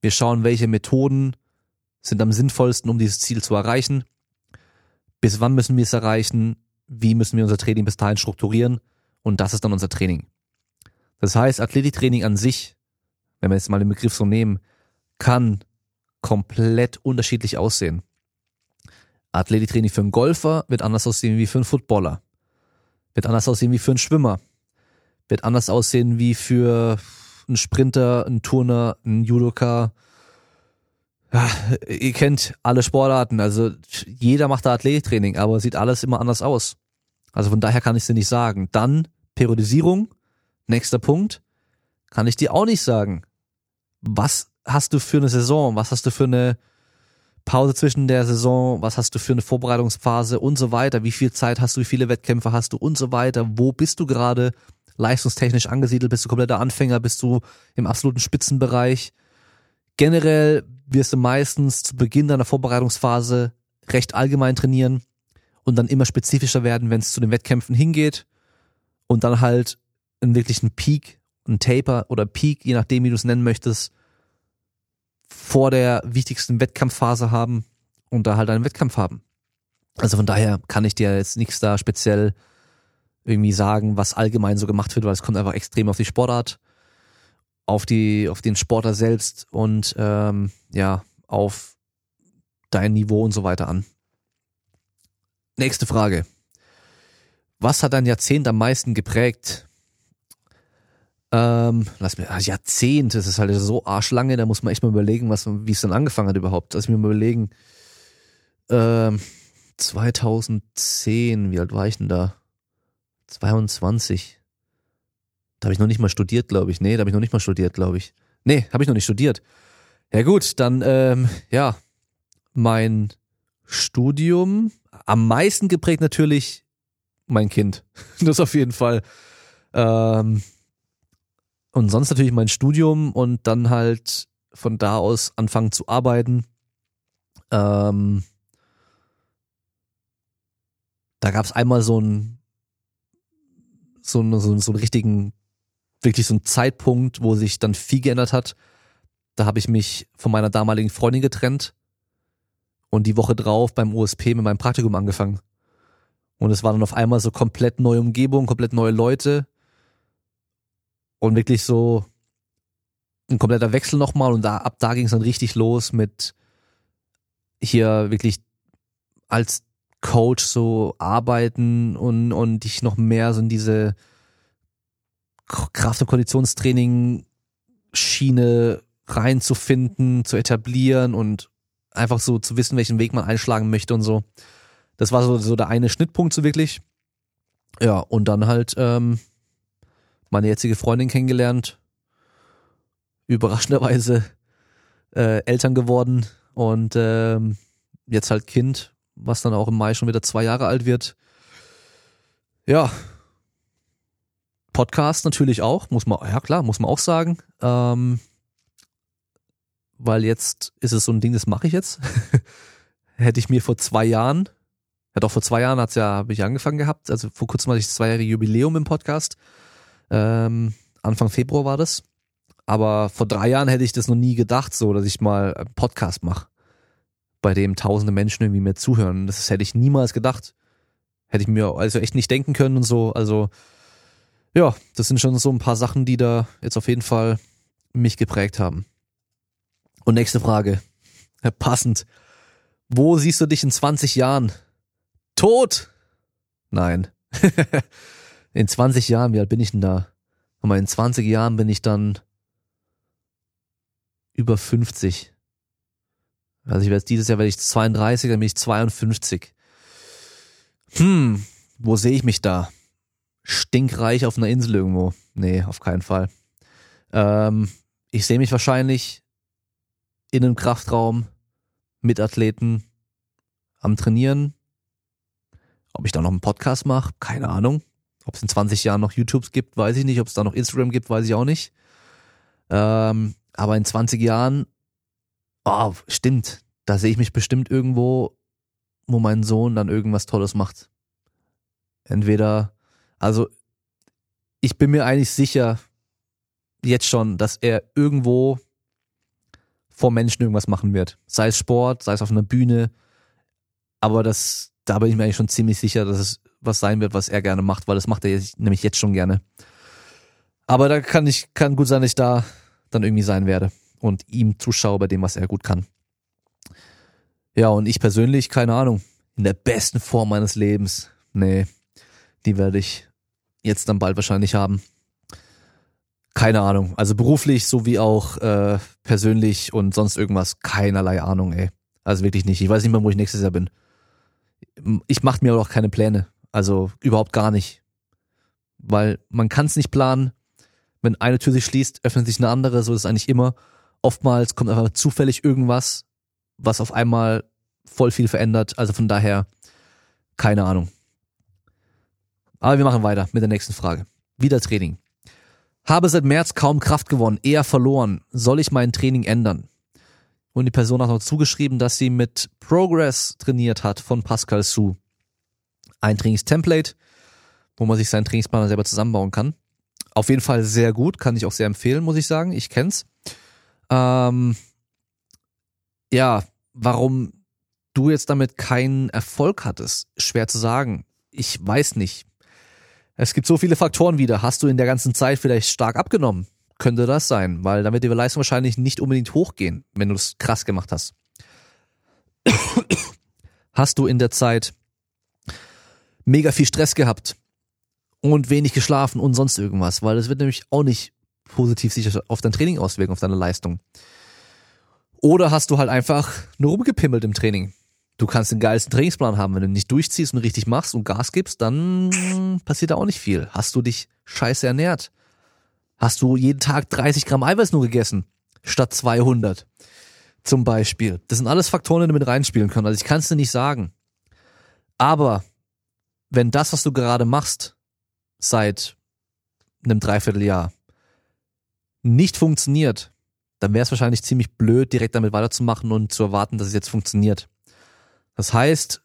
Wir schauen, welche Methoden sind am sinnvollsten, um dieses Ziel zu erreichen bis wann müssen wir es erreichen, wie müssen wir unser Training bis dahin strukturieren und das ist dann unser Training. Das heißt, Athletiktraining an sich, wenn wir jetzt mal den Begriff so nehmen, kann komplett unterschiedlich aussehen. Athletiktraining für einen Golfer wird anders aussehen wie für einen Footballer. Wird anders aussehen wie für einen Schwimmer. Wird anders aussehen wie für einen Sprinter, einen Turner, einen Judoka, ja, ihr kennt alle Sportarten, also jeder macht da Athletiktraining, aber sieht alles immer anders aus. Also von daher kann ich es dir nicht sagen. Dann Periodisierung, nächster Punkt, kann ich dir auch nicht sagen. Was hast du für eine Saison? Was hast du für eine Pause zwischen der Saison? Was hast du für eine Vorbereitungsphase und so weiter? Wie viel Zeit hast du? Wie viele Wettkämpfe hast du und so weiter? Wo bist du gerade leistungstechnisch angesiedelt? Bist du kompletter Anfänger? Bist du im absoluten Spitzenbereich? Generell wirst du meistens zu Beginn deiner Vorbereitungsphase recht allgemein trainieren und dann immer spezifischer werden, wenn es zu den Wettkämpfen hingeht und dann halt einen wirklichen Peak, einen Taper oder Peak, je nachdem, wie du es nennen möchtest, vor der wichtigsten Wettkampfphase haben und da halt einen Wettkampf haben. Also von daher kann ich dir jetzt nichts da speziell irgendwie sagen, was allgemein so gemacht wird, weil es kommt einfach extrem auf die Sportart auf die, auf den Sportler selbst und ähm, ja, auf dein Niveau und so weiter an. Nächste Frage. Was hat dein Jahrzehnt am meisten geprägt? Ähm, lass mir, ah, Jahrzehnt, das ist halt so arschlange, da muss man echt mal überlegen, was, wie es dann angefangen hat überhaupt. Lass mich mal überlegen. Ähm, 2010, wie alt war ich denn da? 22. Da habe ich noch nicht mal studiert, glaube ich. Nee, da habe ich noch nicht mal studiert, glaube ich. Nee, habe ich noch nicht studiert. Ja gut, dann ähm, ja, mein Studium am meisten geprägt natürlich mein Kind. Das auf jeden Fall. Ähm, und sonst natürlich mein Studium und dann halt von da aus anfangen zu arbeiten. Ähm, da gab es einmal so einen so, einen, so, so einen richtigen, wirklich so einen Zeitpunkt, wo sich dann viel geändert hat. Da habe ich mich von meiner damaligen Freundin getrennt und die Woche drauf beim OSP mit meinem Praktikum angefangen. Und es war dann auf einmal so komplett neue Umgebung, komplett neue Leute und wirklich so ein kompletter Wechsel nochmal und da, ab da ging es dann richtig los mit hier wirklich als Coach so arbeiten und, und dich noch mehr so in diese Kraft- und Konditionstraining Schiene reinzufinden, zu etablieren und einfach so zu wissen, welchen Weg man einschlagen möchte und so. Das war so, so der eine Schnittpunkt so wirklich. Ja, und dann halt ähm, meine jetzige Freundin kennengelernt, überraschenderweise äh, Eltern geworden und ähm, jetzt halt Kind, was dann auch im Mai schon wieder zwei Jahre alt wird. Ja. Podcast natürlich auch, muss man, ja klar, muss man auch sagen. Ähm, weil jetzt ist es so ein Ding, das mache ich jetzt. Hätte ich mir vor zwei Jahren, ja doch vor zwei Jahren hat's ja, habe ich angefangen gehabt, also vor kurzem hatte ich das zweijährige Jubiläum im Podcast. Ähm, Anfang Februar war das. Aber vor drei Jahren hätte ich das noch nie gedacht, so, dass ich mal einen Podcast mache, bei dem tausende Menschen irgendwie mir zuhören. Das hätte ich niemals gedacht. Hätte ich mir also echt nicht denken können und so. Also, ja, das sind schon so ein paar Sachen, die da jetzt auf jeden Fall mich geprägt haben. Und nächste Frage. Passend. Wo siehst du dich in 20 Jahren? Tot? Nein. in 20 Jahren, wie alt bin ich denn da? Aber in 20 Jahren bin ich dann über 50. Also ich werde dieses Jahr werde ich 32, dann bin ich 52. Hm, wo sehe ich mich da? Stinkreich auf einer Insel irgendwo. Nee, auf keinen Fall. Ähm, ich sehe mich wahrscheinlich in einem Kraftraum mit Athleten am Trainieren. Ob ich da noch einen Podcast mache, keine Ahnung. Ob es in 20 Jahren noch YouTubes gibt, weiß ich nicht. Ob es da noch Instagram gibt, weiß ich auch nicht. Ähm, aber in 20 Jahren, oh, stimmt, da sehe ich mich bestimmt irgendwo, wo mein Sohn dann irgendwas Tolles macht. Entweder, also ich bin mir eigentlich sicher, jetzt schon, dass er irgendwo vor Menschen irgendwas machen wird. Sei es Sport, sei es auf einer Bühne. Aber das, da bin ich mir eigentlich schon ziemlich sicher, dass es was sein wird, was er gerne macht, weil das macht er jetzt, nämlich jetzt schon gerne. Aber da kann ich, kann gut sein, dass ich da dann irgendwie sein werde und ihm zuschaue bei dem, was er gut kann. Ja, und ich persönlich, keine Ahnung, in der besten Form meines Lebens. Nee, die werde ich jetzt dann bald wahrscheinlich haben. Keine Ahnung. Also beruflich sowie auch äh, persönlich und sonst irgendwas. Keinerlei Ahnung, ey. Also wirklich nicht. Ich weiß nicht mehr, wo ich nächstes Jahr bin. Ich mache mir auch keine Pläne. Also überhaupt gar nicht. Weil man kann es nicht planen. Wenn eine Tür sich schließt, öffnet sich eine andere. So ist es eigentlich immer. Oftmals kommt einfach zufällig irgendwas, was auf einmal voll viel verändert. Also von daher, keine Ahnung. Aber wir machen weiter mit der nächsten Frage. Wieder Training. Habe seit März kaum Kraft gewonnen, eher verloren. Soll ich mein Training ändern? Und die Person hat noch zugeschrieben, dass sie mit Progress trainiert hat von Pascal Su. Ein Trainingstemplate, wo man sich seinen Trainingsplan selber zusammenbauen kann. Auf jeden Fall sehr gut, kann ich auch sehr empfehlen, muss ich sagen. Ich kenn's. Ähm, ja, warum du jetzt damit keinen Erfolg hattest, schwer zu sagen. Ich weiß nicht. Es gibt so viele Faktoren wieder. Hast du in der ganzen Zeit vielleicht stark abgenommen? Könnte das sein, weil damit die Leistung wahrscheinlich nicht unbedingt hochgehen, wenn du es krass gemacht hast. hast du in der Zeit mega viel Stress gehabt und wenig geschlafen und sonst irgendwas, weil das wird nämlich auch nicht positiv sich auf dein Training auswirken, auf deine Leistung. Oder hast du halt einfach nur rumgepimmelt im Training? Du kannst den geilsten Trainingsplan haben. Wenn du nicht durchziehst und richtig machst und Gas gibst, dann passiert da auch nicht viel. Hast du dich scheiße ernährt? Hast du jeden Tag 30 Gramm Eiweiß nur gegessen, statt 200 zum Beispiel. Das sind alles Faktoren, die mit reinspielen können. Also ich kann es dir nicht sagen. Aber wenn das, was du gerade machst, seit einem Dreivierteljahr nicht funktioniert, dann wäre es wahrscheinlich ziemlich blöd, direkt damit weiterzumachen und zu erwarten, dass es jetzt funktioniert. Das heißt,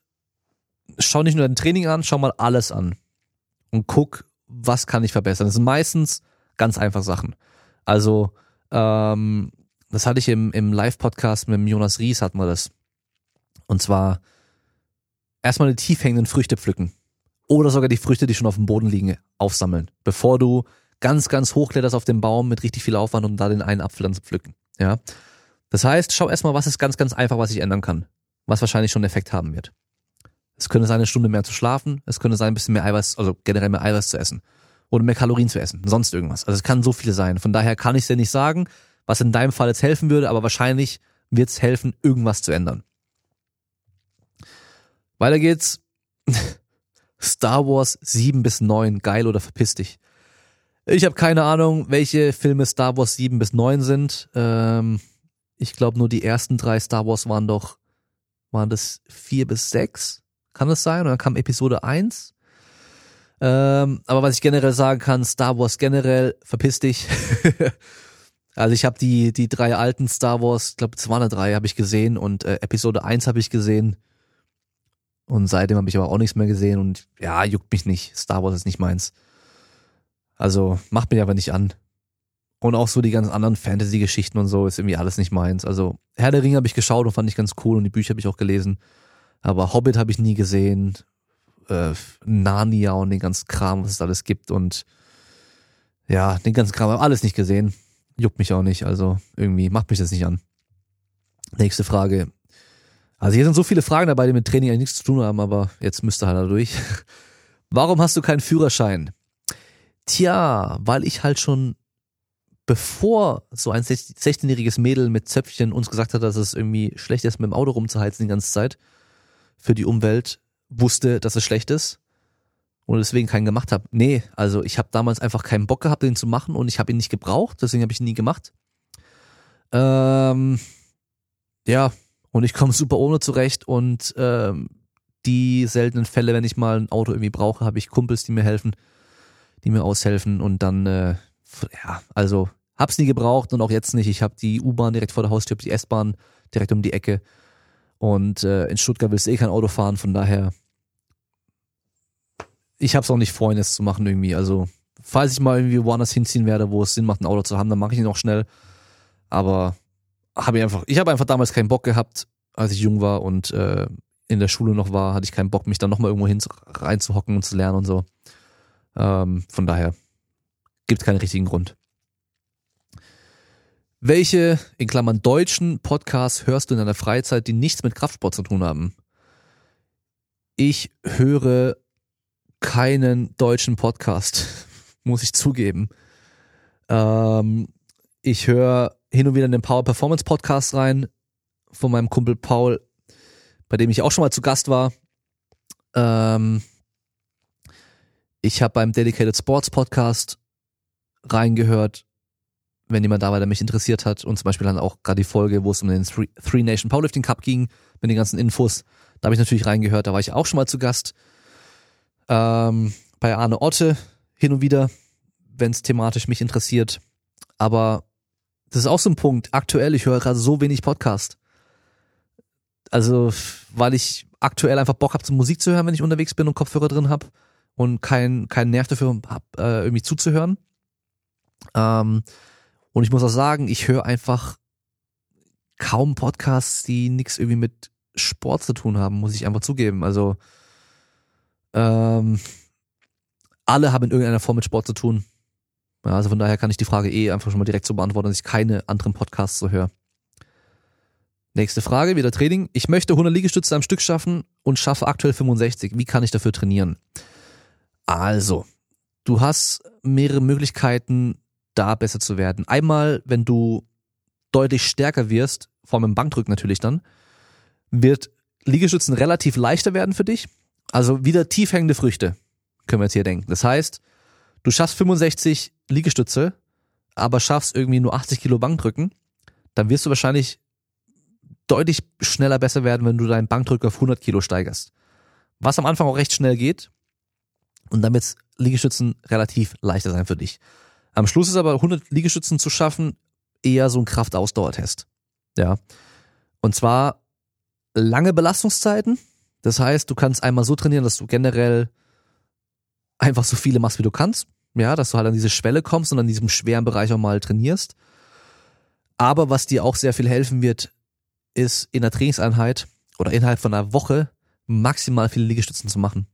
schau nicht nur dein Training an, schau mal alles an und guck, was kann ich verbessern. Das sind meistens ganz einfach Sachen. Also, ähm, das hatte ich im, im Live-Podcast mit Jonas Ries, hatten wir das. Und zwar erstmal die tief hängenden Früchte pflücken. Oder sogar die Früchte, die schon auf dem Boden liegen, aufsammeln. Bevor du ganz, ganz hochkletterst auf den Baum mit richtig viel Aufwand, um da den einen Apfel dann zu pflücken. Ja. Das heißt, schau erstmal, was ist ganz, ganz einfach, was ich ändern kann. Was wahrscheinlich schon einen Effekt haben wird. Es könnte sein, eine Stunde mehr zu schlafen. Es könnte sein, ein bisschen mehr Eiweiß, also generell mehr Eiweiß zu essen. Oder mehr Kalorien zu essen. Sonst irgendwas. Also es kann so viel sein. Von daher kann ich dir nicht sagen, was in deinem Fall jetzt helfen würde, aber wahrscheinlich wird es helfen, irgendwas zu ändern. Weiter geht's. Star Wars 7 bis 9, geil oder verpiss dich. Ich habe keine Ahnung, welche Filme Star Wars 7 bis 9 sind. Ähm, ich glaube nur die ersten drei Star Wars waren doch, waren das 4 bis 6? Kann das sein? Und dann kam Episode 1. Ähm, aber was ich generell sagen kann, Star Wars generell, verpiss dich. also ich habe die, die drei alten Star Wars, ich glaube es waren drei, habe ich gesehen und äh, Episode 1 habe ich gesehen. Und seitdem habe ich aber auch nichts mehr gesehen und ja, juckt mich nicht. Star Wars ist nicht meins. Also macht mich aber nicht an. Und auch so die ganzen anderen Fantasy-Geschichten und so ist irgendwie alles nicht meins. Also Herr der Ringe habe ich geschaut und fand ich ganz cool und die Bücher habe ich auch gelesen. Aber Hobbit habe ich nie gesehen. Äh, Narnia und den ganzen Kram, was es alles gibt und ja, den ganzen Kram habe alles nicht gesehen. Juckt mich auch nicht. Also irgendwie macht mich das nicht an. Nächste Frage. Also hier sind so viele Fragen dabei, die mit Training eigentlich nichts zu tun haben, aber jetzt müsste halt durch. Warum hast du keinen Führerschein? Tja, weil ich halt schon bevor so ein 16-jähriges Mädel mit Zöpfchen uns gesagt hat, dass es irgendwie schlecht ist, mit dem Auto rumzuheizen die ganze Zeit für die Umwelt, wusste, dass es schlecht ist und deswegen keinen gemacht habe. Nee, also ich habe damals einfach keinen Bock gehabt, den zu machen und ich habe ihn nicht gebraucht, deswegen habe ich ihn nie gemacht. Ähm, ja, und ich komme super ohne zurecht und ähm, die seltenen Fälle, wenn ich mal ein Auto irgendwie brauche, habe ich Kumpels, die mir helfen, die mir aushelfen und dann, äh, ja, also hab's nie gebraucht und auch jetzt nicht. Ich habe die U-Bahn direkt vor der Haustür, die S-Bahn direkt um die Ecke und äh, in Stuttgart willst du eh kein Auto fahren, von daher ich hab's auch nicht vor, jetzt zu machen irgendwie. Also falls ich mal irgendwie woanders hinziehen werde, wo es Sinn macht, ein Auto zu haben, dann mache ich ihn auch schnell. Aber habe ich einfach, ich habe einfach damals keinen Bock gehabt, als ich jung war und äh, in der Schule noch war, hatte ich keinen Bock, mich dann nochmal irgendwo hin reinzuhocken und zu lernen und so. Ähm, von daher gibt keinen richtigen Grund. Welche, in Klammern deutschen Podcasts hörst du in deiner Freizeit, die nichts mit Kraftsport zu tun haben? Ich höre keinen deutschen Podcast, muss ich zugeben. Ähm, ich höre hin und wieder in den Power Performance Podcast rein von meinem Kumpel Paul, bei dem ich auch schon mal zu Gast war. Ähm, ich habe beim Dedicated Sports Podcast reingehört, wenn jemand da war, der mich interessiert hat und zum Beispiel dann auch gerade die Folge, wo es um den Three, Three Nation Powerlifting Cup ging, mit den ganzen Infos, da habe ich natürlich reingehört, da war ich auch schon mal zu Gast. Ähm, bei Arne Otte hin und wieder, wenn es thematisch mich interessiert. Aber das ist auch so ein Punkt. Aktuell, ich höre gerade so wenig Podcast. Also, weil ich aktuell einfach Bock habe, Musik zu hören, wenn ich unterwegs bin und Kopfhörer drin habe und keinen kein Nerv dafür habe, äh, irgendwie zuzuhören. Ähm, und ich muss auch sagen, ich höre einfach kaum Podcasts, die nichts irgendwie mit Sport zu tun haben, muss ich einfach zugeben. Also ähm, alle haben in irgendeiner Form mit Sport zu tun. Ja, also von daher kann ich die Frage eh einfach schon mal direkt so beantworten, dass ich keine anderen Podcasts so höre. Nächste Frage, wieder Training. Ich möchte 100 Liegestütze am Stück schaffen und schaffe aktuell 65. Wie kann ich dafür trainieren? Also, du hast mehrere Möglichkeiten, da besser zu werden. Einmal, wenn du deutlich stärker wirst, vor allem im Bankdrücken natürlich dann, wird Liegestützen relativ leichter werden für dich. Also wieder tief hängende Früchte, können wir jetzt hier denken. Das heißt, du schaffst 65 Liegestütze, aber schaffst irgendwie nur 80 Kilo Bankdrücken, dann wirst du wahrscheinlich deutlich schneller besser werden, wenn du deinen Bankdrücker auf 100 Kilo steigerst. Was am Anfang auch recht schnell geht. Und damit Liegestützen relativ leichter sein für dich. Am Schluss ist aber 100 Liegestützen zu schaffen eher so ein Kraftausdauertest. Ja. Und zwar lange Belastungszeiten. Das heißt, du kannst einmal so trainieren, dass du generell einfach so viele machst, wie du kannst. Ja, dass du halt an diese Schwelle kommst und an diesem schweren Bereich auch mal trainierst. Aber was dir auch sehr viel helfen wird, ist in der Trainingseinheit oder innerhalb von einer Woche maximal viele Liegestützen zu machen.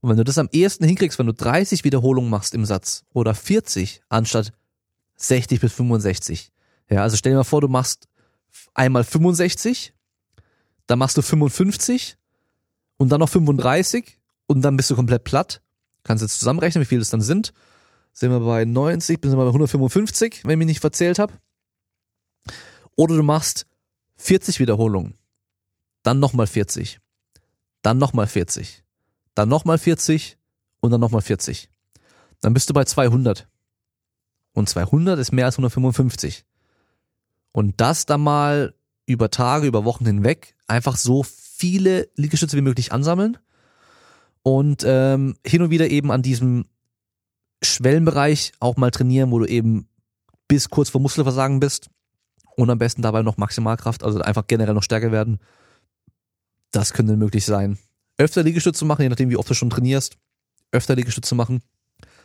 Und wenn du das am ehesten hinkriegst, wenn du 30 Wiederholungen machst im Satz oder 40 anstatt 60 bis 65. Ja, also stell dir mal vor, du machst einmal 65, dann machst du 55 und dann noch 35 und dann bist du komplett platt. Kannst jetzt zusammenrechnen, wie viel das dann sind. Sind wir bei 90, sind wir bei 155, wenn ich mich nicht verzählt habe. Oder du machst 40 Wiederholungen, dann nochmal 40, dann nochmal 40, dann nochmal 40 und dann nochmal 40. Dann bist du bei 200. Und 200 ist mehr als 155. Und das dann mal über Tage, über Wochen hinweg einfach so viele Liegestütze wie möglich ansammeln und ähm, hin und wieder eben an diesem Schwellenbereich auch mal trainieren, wo du eben bis kurz vor Muskelversagen bist und am besten dabei noch Maximalkraft, also einfach generell noch stärker werden. Das könnte möglich sein. Öfter Liegestütze machen, je nachdem wie oft du schon trainierst, öfter Liegestütze machen.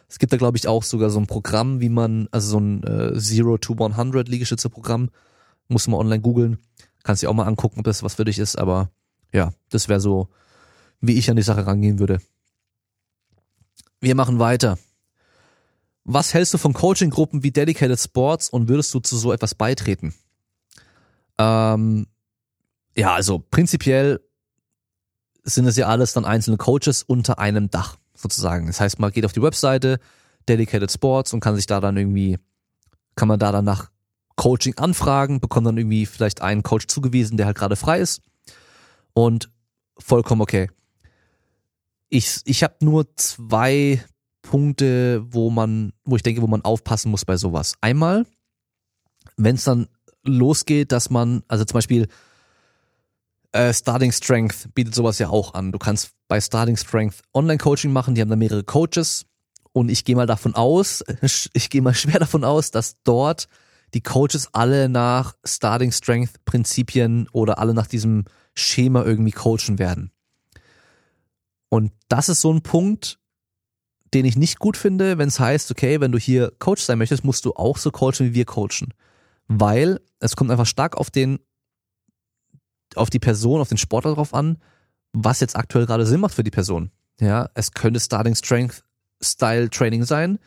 Es gibt da, glaube ich, auch sogar so ein Programm, wie man, also so ein äh, Zero to 100 Liegestütze-Programm. Muss man online googeln. Kannst dir auch mal angucken, ob das was für dich ist. Aber ja, das wäre so, wie ich an die Sache rangehen würde. Wir machen weiter. Was hältst du von Coaching-Gruppen wie Dedicated Sports und würdest du zu so etwas beitreten? Ähm, ja, also prinzipiell sind es ja alles dann einzelne Coaches unter einem Dach sozusagen. Das heißt, man geht auf die Webseite Dedicated Sports und kann sich da dann irgendwie, kann man da dann nach Coaching anfragen, bekommt dann irgendwie vielleicht einen Coach zugewiesen, der halt gerade frei ist und vollkommen okay. Ich, ich habe nur zwei Punkte, wo man, wo ich denke, wo man aufpassen muss bei sowas. Einmal, wenn es dann losgeht, dass man, also zum Beispiel äh, Starting Strength bietet sowas ja auch an. Du kannst bei Starting Strength Online-Coaching machen, die haben da mehrere Coaches und ich gehe mal davon aus, ich gehe mal schwer davon aus, dass dort die Coaches alle nach Starting Strength Prinzipien oder alle nach diesem Schema irgendwie coachen werden. Und das ist so ein Punkt, den ich nicht gut finde, wenn es heißt, okay, wenn du hier Coach sein möchtest, musst du auch so coachen, wie wir coachen. Weil es kommt einfach stark auf den auf die Person, auf den Sportler drauf an, was jetzt aktuell gerade Sinn macht für die Person. Ja, es könnte Starting Strength Style Training sein.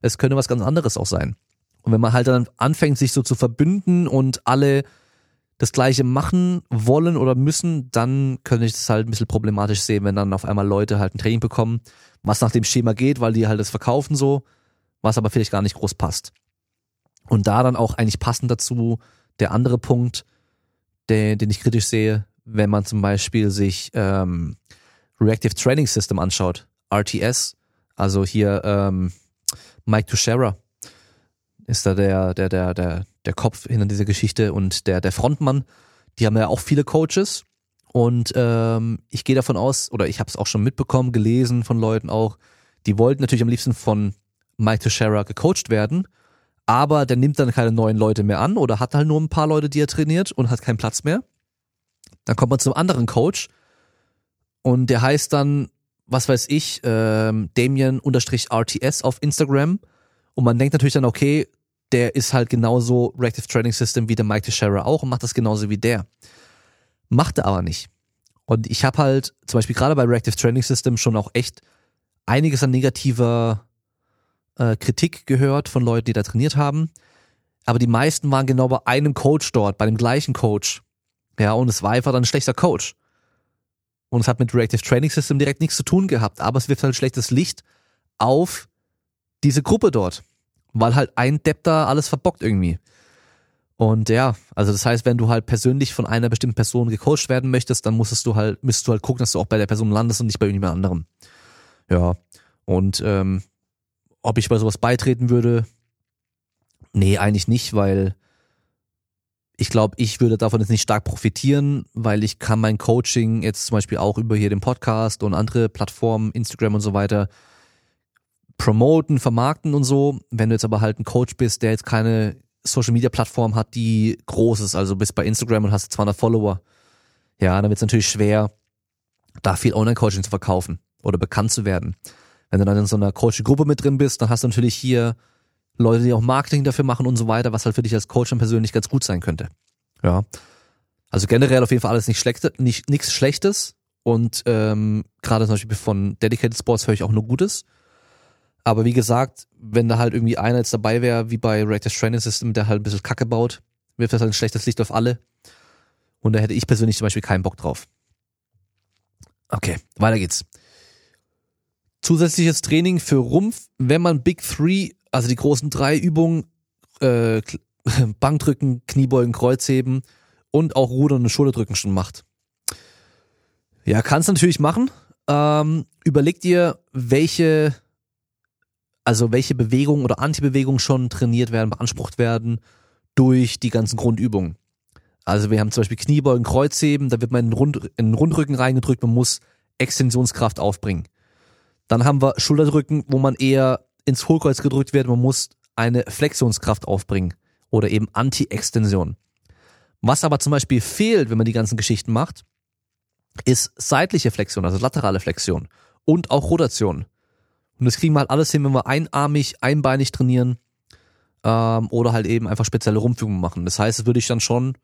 Es könnte was ganz anderes auch sein. Und wenn man halt dann anfängt, sich so zu verbünden und alle das Gleiche machen wollen oder müssen, dann könnte ich das halt ein bisschen problematisch sehen, wenn dann auf einmal Leute halt ein Training bekommen, was nach dem Schema geht, weil die halt das verkaufen so, was aber vielleicht gar nicht groß passt. Und da dann auch eigentlich passend dazu der andere Punkt, den, den ich kritisch sehe, wenn man zum Beispiel sich ähm, Reactive Training System anschaut, RTS, also hier ähm, Mike Tuchera ist da der, der, der, der, der Kopf hinter dieser Geschichte und der, der Frontmann. Die haben ja auch viele Coaches und ähm, ich gehe davon aus, oder ich habe es auch schon mitbekommen, gelesen von Leuten auch, die wollten natürlich am liebsten von Mike Teixeira gecoacht werden aber der nimmt dann keine neuen Leute mehr an oder hat halt nur ein paar Leute, die er trainiert und hat keinen Platz mehr. Dann kommt man zum anderen Coach und der heißt dann, was weiß ich, ähm, Damien-RTS auf Instagram und man denkt natürlich dann, okay, der ist halt genauso Reactive Training System wie der Mike Teixeira auch und macht das genauso wie der. Macht er aber nicht. Und ich habe halt zum Beispiel gerade bei Reactive Training System schon auch echt einiges an negativer äh, Kritik gehört von Leuten, die da trainiert haben. Aber die meisten waren genau bei einem Coach dort, bei dem gleichen Coach. Ja, und es war einfach dann ein schlechter Coach. Und es hat mit Reactive Training System direkt nichts zu tun gehabt, aber es wirft halt schlechtes Licht auf diese Gruppe dort. Weil halt ein Depp da alles verbockt irgendwie. Und ja, also das heißt, wenn du halt persönlich von einer bestimmten Person gecoacht werden möchtest, dann musstest du halt, müsstest du halt gucken, dass du auch bei der Person landest und nicht bei irgendjemand anderem. Ja. Und ähm, ob ich bei sowas beitreten würde, Nee, eigentlich nicht, weil ich glaube, ich würde davon jetzt nicht stark profitieren, weil ich kann mein Coaching jetzt zum Beispiel auch über hier den Podcast und andere Plattformen, Instagram und so weiter, promoten, vermarkten und so. Wenn du jetzt aber halt ein Coach bist, der jetzt keine Social Media Plattform hat, die groß ist, also bist bei Instagram und hast 200 Follower, ja, dann wird es natürlich schwer, da viel Online-Coaching zu verkaufen oder bekannt zu werden. Wenn du dann in so einer Coaching-Gruppe mit drin bist, dann hast du natürlich hier Leute, die auch Marketing dafür machen und so weiter, was halt für dich als Coach dann persönlich ganz gut sein könnte. Ja. Also generell auf jeden Fall alles nicht schlechte, nicht nichts Schlechtes und ähm, gerade zum Beispiel von Dedicated Sports höre ich auch nur Gutes. Aber wie gesagt, wenn da halt irgendwie einer jetzt dabei wäre, wie bei Reactive Training System, der halt ein bisschen Kacke baut, wirft das halt ein schlechtes Licht auf alle. Und da hätte ich persönlich zum Beispiel keinen Bock drauf. Okay, weiter geht's. Zusätzliches Training für Rumpf, wenn man Big Three also die großen drei Übungen, äh, Bankdrücken, Kniebeugen, Kreuzheben und auch Rudern und Schulterdrücken schon macht. Ja, kannst natürlich machen. Ähm, überleg dir, welche, also welche Bewegungen oder Antibewegungen schon trainiert werden, beansprucht werden durch die ganzen Grundübungen. Also wir haben zum Beispiel Kniebeugen, Kreuzheben, da wird man in den, Rund, in den Rundrücken reingedrückt, man muss Extensionskraft aufbringen. Dann haben wir Schulterdrücken, wo man eher ins Hohlkreuz gedrückt wird, man muss eine Flexionskraft aufbringen oder eben Anti-Extension. Was aber zum Beispiel fehlt, wenn man die ganzen Geschichten macht, ist seitliche Flexion, also laterale Flexion und auch Rotation. Und das kriegen wir halt alles hin, wenn wir einarmig, einbeinig trainieren ähm, oder halt eben einfach spezielle Rumpfügungen machen. Das heißt, das würde ich dann schon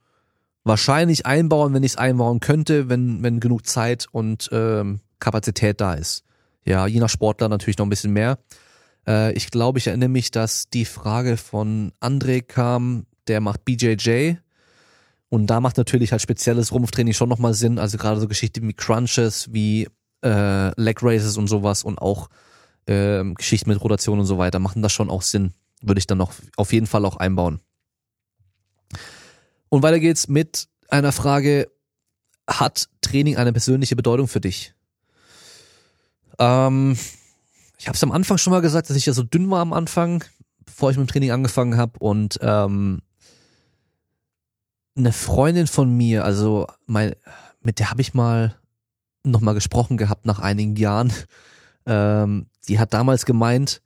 wahrscheinlich einbauen, wenn ich es einbauen könnte, wenn, wenn genug Zeit und ähm, Kapazität da ist. Ja, je nach Sportler natürlich noch ein bisschen mehr. Äh, ich glaube, ich erinnere mich, dass die Frage von André kam, der macht BJJ. Und da macht natürlich halt spezielles Rumpftraining schon nochmal Sinn. Also gerade so Geschichten wie Crunches, wie äh, Leg Raises und sowas und auch äh, Geschichten mit Rotation und so weiter machen das schon auch Sinn. Würde ich dann noch auf jeden Fall auch einbauen. Und weiter geht's mit einer Frage, hat Training eine persönliche Bedeutung für dich? Ähm, ich habe es am Anfang schon mal gesagt, dass ich ja so dünn war am Anfang, bevor ich mit dem Training angefangen habe und ähm, eine Freundin von mir, also mein, mit der habe ich mal noch mal gesprochen gehabt nach einigen Jahren. Ähm, die hat damals gemeint,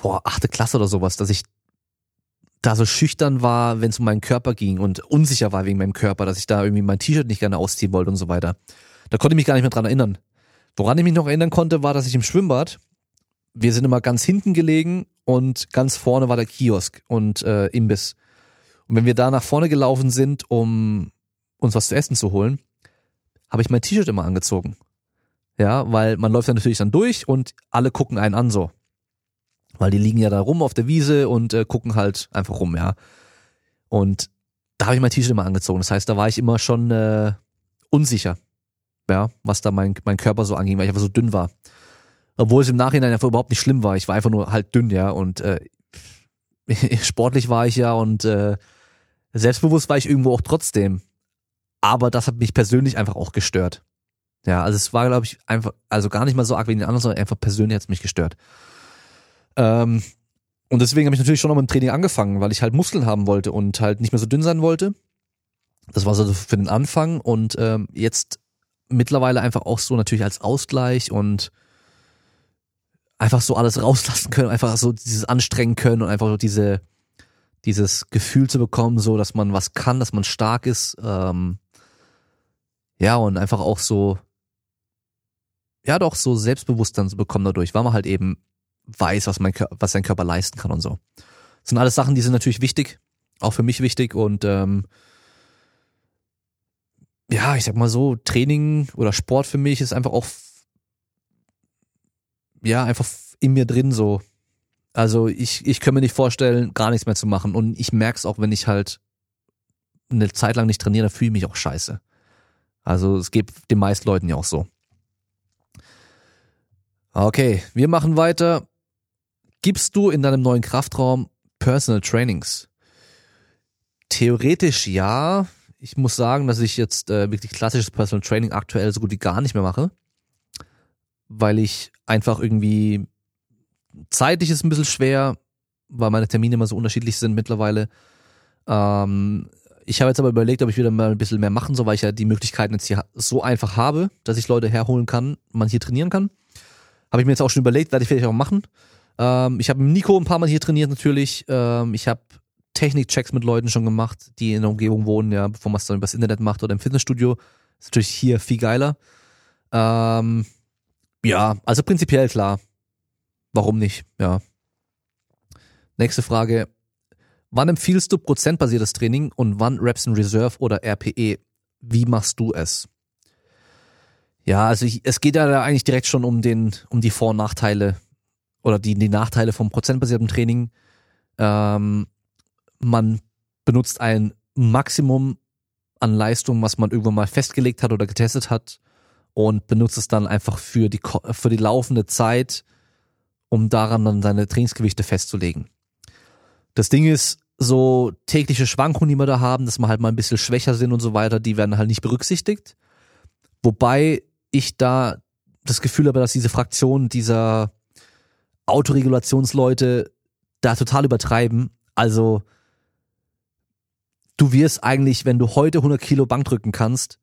boah, achte Klasse oder sowas, dass ich da so schüchtern war, wenn es um meinen Körper ging und unsicher war wegen meinem Körper, dass ich da irgendwie mein T-Shirt nicht gerne ausziehen wollte und so weiter. Da konnte ich mich gar nicht mehr dran erinnern. Woran ich mich noch erinnern konnte, war, dass ich im Schwimmbad, wir sind immer ganz hinten gelegen und ganz vorne war der Kiosk und äh, Imbiss. Und wenn wir da nach vorne gelaufen sind, um uns was zu essen zu holen, habe ich mein T-Shirt immer angezogen. Ja, weil man läuft ja natürlich dann durch und alle gucken einen an so. Weil die liegen ja da rum auf der Wiese und äh, gucken halt einfach rum, ja. Und da habe ich mein T-Shirt immer angezogen. Das heißt, da war ich immer schon äh, unsicher ja, was da mein, mein Körper so anging, weil ich einfach so dünn war. Obwohl es im Nachhinein einfach überhaupt nicht schlimm war. Ich war einfach nur halt dünn, ja, und äh, sportlich war ich ja und äh, selbstbewusst war ich irgendwo auch trotzdem. Aber das hat mich persönlich einfach auch gestört. Ja, also es war, glaube ich, einfach, also gar nicht mal so arg wie den anderen, sondern einfach persönlich hat es mich gestört. Ähm, und deswegen habe ich natürlich schon noch mit dem Training angefangen, weil ich halt Muskeln haben wollte und halt nicht mehr so dünn sein wollte. Das war so für den Anfang und ähm, jetzt mittlerweile einfach auch so natürlich als Ausgleich und einfach so alles rauslassen können, einfach so dieses anstrengen können und einfach so diese dieses Gefühl zu bekommen, so dass man was kann, dass man stark ist, ähm, ja und einfach auch so ja doch so Selbstbewusstsein zu bekommen dadurch, weil man halt eben weiß, was mein was sein Körper leisten kann und so. Das sind alles Sachen, die sind natürlich wichtig, auch für mich wichtig und ähm, ja, ich sag mal so, Training oder Sport für mich ist einfach auch, ja, einfach in mir drin so. Also ich, ich kann mir nicht vorstellen, gar nichts mehr zu machen. Und ich merk's auch, wenn ich halt eine Zeit lang nicht trainiere, dann fühle ich mich auch scheiße. Also es geht den meisten Leuten ja auch so. Okay, wir machen weiter. Gibst du in deinem neuen Kraftraum Personal Trainings? Theoretisch ja, ich muss sagen, dass ich jetzt äh, wirklich klassisches Personal Training aktuell so gut wie gar nicht mehr mache, weil ich einfach irgendwie zeitlich ist ein bisschen schwer, weil meine Termine immer so unterschiedlich sind mittlerweile. Ähm, ich habe jetzt aber überlegt, ob ich wieder mal ein bisschen mehr machen soll, weil ich ja die Möglichkeiten jetzt hier so einfach habe, dass ich Leute herholen kann, man hier trainieren kann. Habe ich mir jetzt auch schon überlegt, werde ich vielleicht auch machen. Ähm, ich habe mit Nico ein paar Mal hier trainiert natürlich. Ähm, ich habe Technikchecks mit Leuten schon gemacht, die in der Umgebung wohnen, ja, bevor man es dann übers Internet macht oder im Fitnessstudio. Ist natürlich hier viel geiler. Ähm, ja, also prinzipiell klar. Warum nicht? Ja. Nächste Frage. Wann empfiehlst du prozentbasiertes Training und wann Reps in Reserve oder RPE? Wie machst du es? Ja, also ich, es geht ja da eigentlich direkt schon um den, um die Vor- und Nachteile oder die, die Nachteile vom prozentbasierten Training. Ähm, man benutzt ein Maximum an Leistung, was man irgendwann mal festgelegt hat oder getestet hat und benutzt es dann einfach für die, für die laufende Zeit, um daran dann seine Trainingsgewichte festzulegen. Das Ding ist, so tägliche Schwankungen, die wir da haben, dass wir halt mal ein bisschen schwächer sind und so weiter, die werden halt nicht berücksichtigt. Wobei ich da das Gefühl habe, dass diese Fraktion dieser Autoregulationsleute da total übertreiben. Also du wirst eigentlich, wenn du heute 100 Kilo Bank drücken kannst,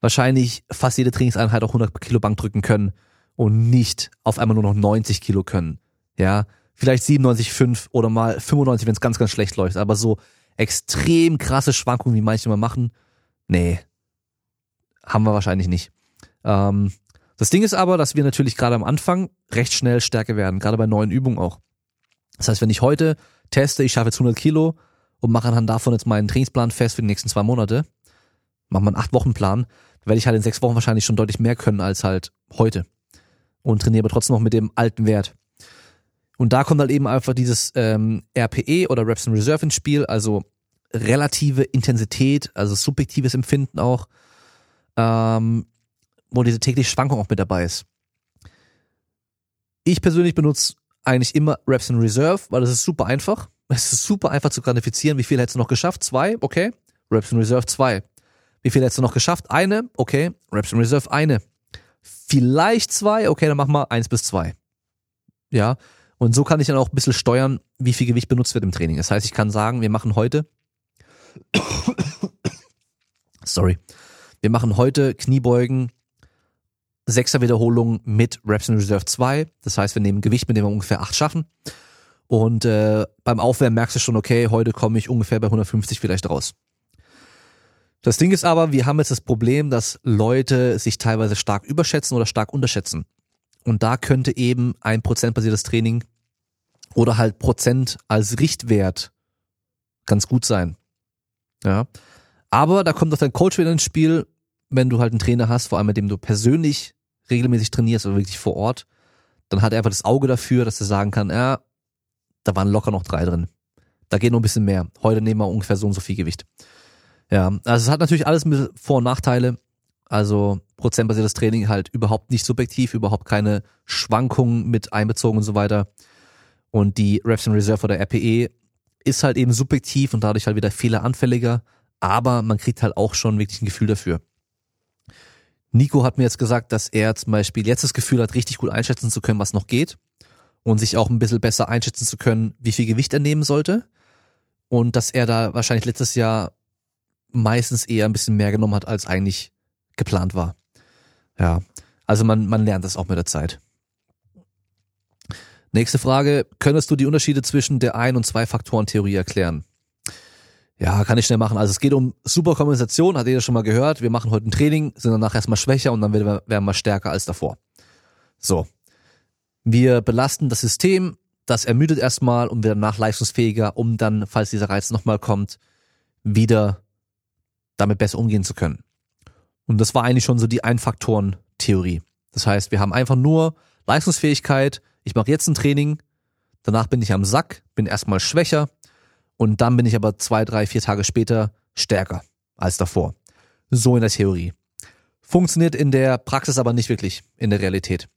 wahrscheinlich fast jede Trainingseinheit auch 100 Kilo Bank drücken können und nicht auf einmal nur noch 90 Kilo können. Ja, vielleicht 97,5 oder mal 95, wenn es ganz, ganz schlecht läuft. Aber so extrem krasse Schwankungen, wie manche mal machen, nee, haben wir wahrscheinlich nicht. Ähm, das Ding ist aber, dass wir natürlich gerade am Anfang recht schnell stärker werden, gerade bei neuen Übungen auch. Das heißt, wenn ich heute teste, ich schaffe jetzt 100 Kilo und mache anhand davon jetzt meinen Trainingsplan fest für die nächsten zwei Monate, mache einen acht Wochen Plan, werde ich halt in sechs Wochen wahrscheinlich schon deutlich mehr können als halt heute und trainiere aber trotzdem noch mit dem alten Wert. Und da kommt halt eben einfach dieses ähm, RPE oder Reps in Reserve ins Spiel, also relative Intensität, also subjektives Empfinden auch, ähm, wo diese tägliche Schwankung auch mit dabei ist. Ich persönlich benutze eigentlich immer Reps in Reserve, weil das ist super einfach. Es ist super einfach zu quantifizieren, wie viel hättest du noch geschafft? Zwei, okay. Reps in Reserve zwei. Wie viel hättest du noch geschafft? Eine, okay. Reps in Reserve eine. Vielleicht zwei, okay, dann machen wir eins bis zwei. Ja, und so kann ich dann auch ein bisschen steuern, wie viel Gewicht benutzt wird im Training. Das heißt, ich kann sagen, wir machen heute, sorry, wir machen heute Kniebeugen, sechser Wiederholungen mit Reps in Reserve 2. Das heißt, wir nehmen Gewicht, mit dem wir ungefähr acht schaffen. Und äh, beim Aufwärmen merkst du schon, okay, heute komme ich ungefähr bei 150 vielleicht raus. Das Ding ist aber, wir haben jetzt das Problem, dass Leute sich teilweise stark überschätzen oder stark unterschätzen. Und da könnte eben ein prozentbasiertes Training oder halt Prozent als Richtwert ganz gut sein. Ja. Aber da kommt auch dein Coach wieder ins Spiel, wenn du halt einen Trainer hast, vor allem mit dem du persönlich regelmäßig trainierst oder wirklich vor Ort, dann hat er einfach das Auge dafür, dass er sagen kann, ja, da waren locker noch drei drin. Da geht noch ein bisschen mehr. Heute nehmen wir ungefähr so und so viel Gewicht. Ja, also es hat natürlich alles Vor- und Nachteile. Also prozentbasiertes Training halt überhaupt nicht subjektiv, überhaupt keine Schwankungen mit einbezogen und so weiter. Und die Reps in Reserve oder RPE ist halt eben subjektiv und dadurch halt wieder fehleranfälliger, aber man kriegt halt auch schon wirklich ein Gefühl dafür. Nico hat mir jetzt gesagt, dass er zum Beispiel jetzt das Gefühl hat, richtig gut einschätzen zu können, was noch geht und sich auch ein bisschen besser einschätzen zu können, wie viel Gewicht er nehmen sollte und dass er da wahrscheinlich letztes Jahr meistens eher ein bisschen mehr genommen hat, als eigentlich geplant war. Ja, also man, man lernt das auch mit der Zeit. Nächste Frage. Könntest du die Unterschiede zwischen der Ein- und Zwei-Faktoren-Theorie erklären? Ja, kann ich schnell machen. Also es geht um Superkompensation, hat jeder schon mal gehört. Wir machen heute ein Training, sind danach erstmal schwächer und dann werden wir stärker als davor. So. Wir belasten das System, das ermüdet erstmal und wird danach leistungsfähiger, um dann, falls dieser Reiz nochmal kommt, wieder damit besser umgehen zu können. Und das war eigentlich schon so die Ein-Faktoren-Theorie. Das heißt, wir haben einfach nur Leistungsfähigkeit, ich mache jetzt ein Training, danach bin ich am Sack, bin erstmal schwächer und dann bin ich aber zwei, drei, vier Tage später stärker als davor. So in der Theorie. Funktioniert in der Praxis aber nicht wirklich, in der Realität.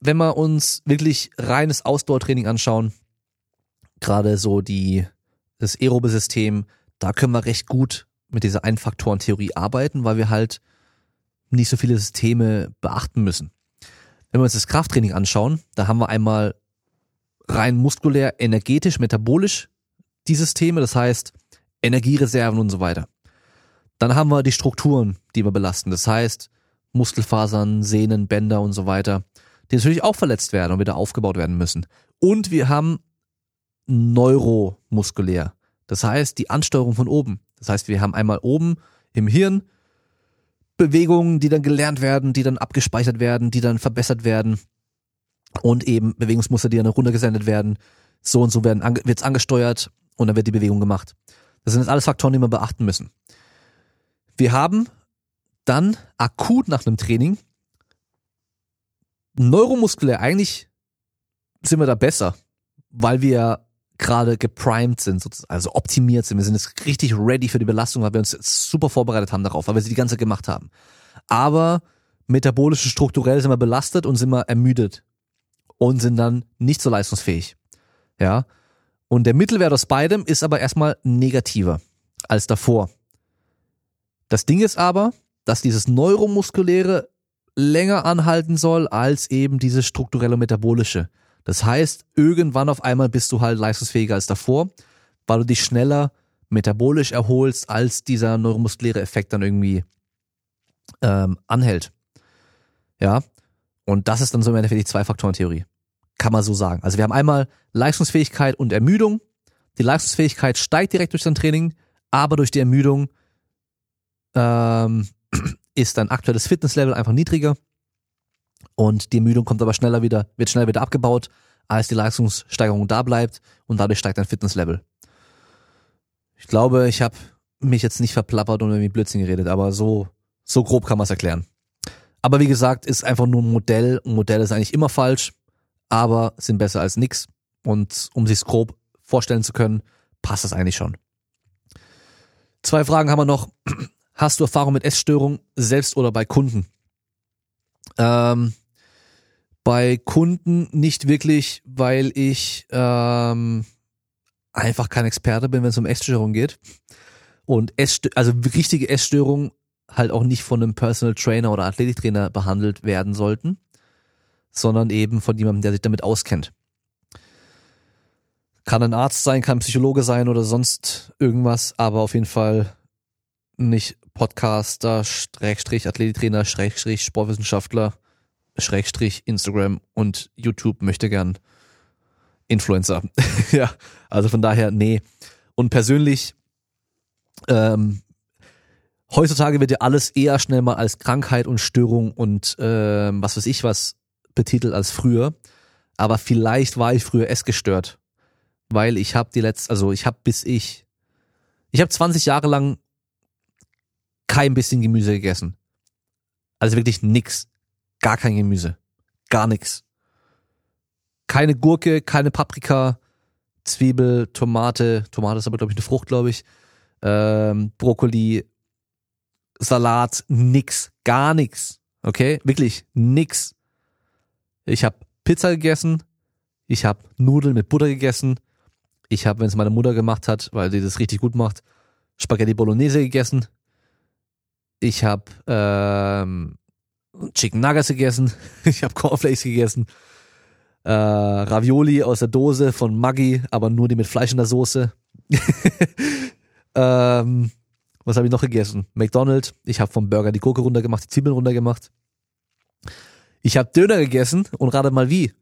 Wenn wir uns wirklich reines Ausdauertraining anschauen, gerade so die, das aerobe System, da können wir recht gut mit dieser Einfaktoren-Theorie arbeiten, weil wir halt nicht so viele Systeme beachten müssen. Wenn wir uns das Krafttraining anschauen, da haben wir einmal rein muskulär, energetisch, metabolisch die Systeme, das heißt Energiereserven und so weiter. Dann haben wir die Strukturen, die wir belasten, das heißt Muskelfasern, Sehnen, Bänder und so weiter, die natürlich auch verletzt werden und wieder aufgebaut werden müssen. Und wir haben neuromuskulär, das heißt die Ansteuerung von oben. Das heißt, wir haben einmal oben im Hirn Bewegungen, die dann gelernt werden, die dann abgespeichert werden, die dann verbessert werden und eben Bewegungsmuster, die dann runtergesendet werden. So und so werden wird's angesteuert und dann wird die Bewegung gemacht. Das sind jetzt alles Faktoren, die wir beachten müssen. Wir haben dann akut nach einem Training neuromuskulär eigentlich sind wir da besser, weil wir gerade geprimed sind, also optimiert sind. Wir sind jetzt richtig ready für die Belastung, weil wir uns super vorbereitet haben darauf, weil wir sie die ganze Zeit gemacht haben. Aber metabolisch und strukturell sind wir belastet und sind wir ermüdet und sind dann nicht so leistungsfähig. Ja. Und der Mittelwert aus beidem ist aber erstmal negativer als davor. Das Ding ist aber, dass dieses neuromuskuläre länger anhalten soll als eben dieses strukturelle metabolische. Das heißt, irgendwann auf einmal bist du halt leistungsfähiger als davor, weil du dich schneller metabolisch erholst, als dieser neuromuskuläre Effekt dann irgendwie ähm, anhält. Ja, und das ist dann so im Endeffekt die Zwei-Faktoren-Theorie. Kann man so sagen. Also wir haben einmal Leistungsfähigkeit und Ermüdung. Die Leistungsfähigkeit steigt direkt durch dein Training, aber durch die Ermüdung ähm, ist dein aktuelles Fitnesslevel einfach niedriger und die Ermüdung kommt aber schneller wieder, wird schneller wieder abgebaut, als die Leistungssteigerung da bleibt und dadurch steigt dein Fitnesslevel. Ich glaube, ich habe mich jetzt nicht verplappert und irgendwie Blödsinn geredet, aber so, so grob kann man es erklären. Aber wie gesagt, ist einfach nur ein Modell. Ein Modell ist eigentlich immer falsch, aber sind besser als nix. Und um sich's grob vorstellen zu können, passt das eigentlich schon. Zwei Fragen haben wir noch. Hast du Erfahrung mit Essstörungen selbst oder bei Kunden? Ähm, bei Kunden nicht wirklich, weil ich ähm, einfach kein Experte bin, wenn es um Essstörungen geht. Und Essstö also richtige Essstörungen halt auch nicht von einem Personal Trainer oder Athletiktrainer behandelt werden sollten, sondern eben von jemandem, der sich damit auskennt. Kann ein Arzt sein, kann ein Psychologe sein oder sonst irgendwas, aber auf jeden Fall nicht Podcaster, Schrägstrich Athletiktrainer, Schrägstrich Sportwissenschaftler, Schrägstrich Instagram und YouTube möchte gern Influencer. ja, also von daher, nee. Und persönlich, ähm, heutzutage wird ja alles eher schnell mal als Krankheit und Störung und ähm, was weiß ich was betitelt als früher. Aber vielleicht war ich früher essgestört, weil ich habe die letzte, also ich habe bis ich, ich habe 20 Jahre lang kein bisschen Gemüse gegessen. Also wirklich nix. Gar kein Gemüse. Gar nix. Keine Gurke, keine Paprika, Zwiebel, Tomate, Tomate ist aber glaube ich eine Frucht, glaube ich. Ähm, Brokkoli, Salat, nix, gar nix. Okay, wirklich nix. Ich habe Pizza gegessen, ich habe Nudeln mit Butter gegessen, ich habe, wenn es meine Mutter gemacht hat, weil sie das richtig gut macht, Spaghetti Bolognese gegessen, ich habe ähm, Chicken Nuggets gegessen. Ich habe Cornflakes gegessen. Äh, Ravioli aus der Dose von Maggi, aber nur die mit Fleisch in der Soße. ähm, was habe ich noch gegessen? McDonald's. Ich habe vom Burger die Gurke runtergemacht, die Zwiebeln runtergemacht. Ich habe Döner gegessen und rate mal wie.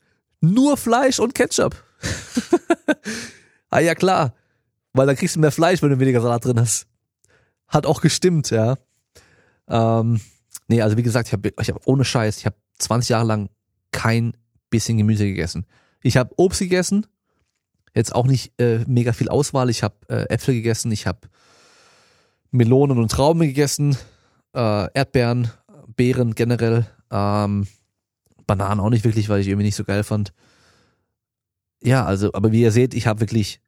Nur Fleisch und Ketchup. ah ja klar, weil dann kriegst du mehr Fleisch, wenn du weniger Salat drin hast. Hat auch gestimmt, ja. Ähm, nee, also wie gesagt, ich habe ich hab ohne Scheiß, ich habe 20 Jahre lang kein bisschen Gemüse gegessen. Ich habe Obst gegessen, jetzt auch nicht äh, mega viel Auswahl. Ich habe äh, Äpfel gegessen, ich habe Melonen und Trauben gegessen, äh, Erdbeeren, Beeren generell, ähm, Bananen auch nicht wirklich, weil ich irgendwie nicht so geil fand. Ja, also, aber wie ihr seht, ich habe wirklich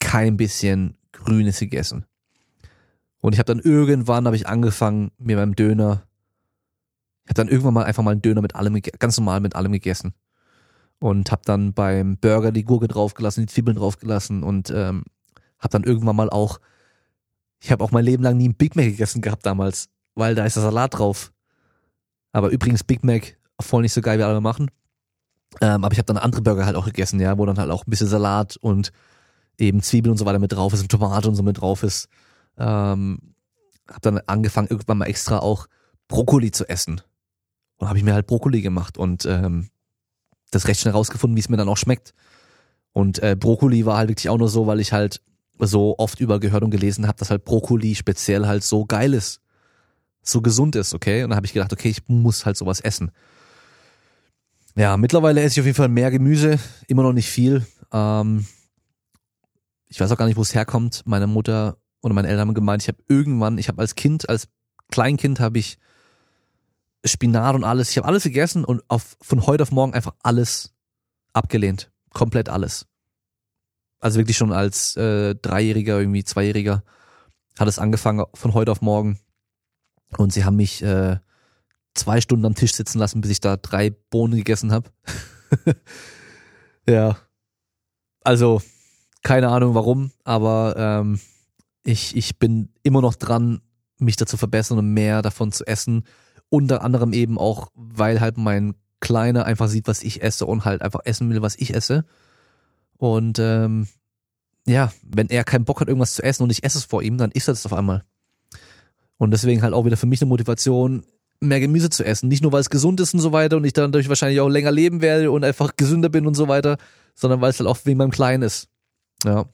kein bisschen Grünes gegessen. Und ich habe dann irgendwann habe ich angefangen mir beim Döner, ich habe dann irgendwann mal einfach mal einen Döner mit allem ganz normal mit allem gegessen und habe dann beim Burger die Gurke draufgelassen, die Zwiebeln draufgelassen und ähm, habe dann irgendwann mal auch, ich habe auch mein Leben lang nie einen Big Mac gegessen gehabt damals, weil da ist der Salat drauf. Aber übrigens Big Mac voll nicht so geil, wie alle machen. Ähm, aber ich habe dann andere Burger halt auch gegessen, ja, wo dann halt auch ein bisschen Salat und eben Zwiebeln und so weiter mit drauf ist und Tomate und so mit drauf ist. Ähm, habe dann angefangen irgendwann mal extra auch Brokkoli zu essen. Und habe ich mir halt Brokkoli gemacht und ähm, das recht schnell rausgefunden, wie es mir dann auch schmeckt. Und äh, Brokkoli war halt wirklich auch nur so, weil ich halt so oft über gehört und gelesen habe, dass halt Brokkoli speziell halt so geil ist. So gesund ist, okay? Und dann habe ich gedacht, okay, ich muss halt sowas essen. Ja, mittlerweile esse ich auf jeden Fall mehr Gemüse, immer noch nicht viel. Ähm, ich weiß auch gar nicht, wo es herkommt. Meine Mutter oder meine Eltern haben gemeint, ich habe irgendwann, ich habe als Kind, als Kleinkind habe ich Spinat und alles, ich habe alles gegessen und auf, von heute auf morgen einfach alles abgelehnt. Komplett alles. Also wirklich schon als äh, Dreijähriger, irgendwie Zweijähriger hat es angefangen von heute auf morgen. Und sie haben mich äh, zwei Stunden am Tisch sitzen lassen, bis ich da drei Bohnen gegessen habe. ja. Also, keine Ahnung warum, aber ähm, ich, ich bin immer noch dran, mich dazu verbessern und mehr davon zu essen. Unter anderem eben auch, weil halt mein Kleiner einfach sieht, was ich esse und halt einfach essen will, was ich esse. Und ähm, ja, wenn er keinen Bock hat, irgendwas zu essen und ich esse es vor ihm, dann isst er es auf einmal. Und deswegen halt auch wieder für mich eine Motivation, mehr Gemüse zu essen. Nicht nur, weil es gesund ist und so weiter und ich dann dadurch wahrscheinlich auch länger leben werde und einfach gesünder bin und so weiter, sondern weil es halt auch wegen meinem Kleinen ist. Ja.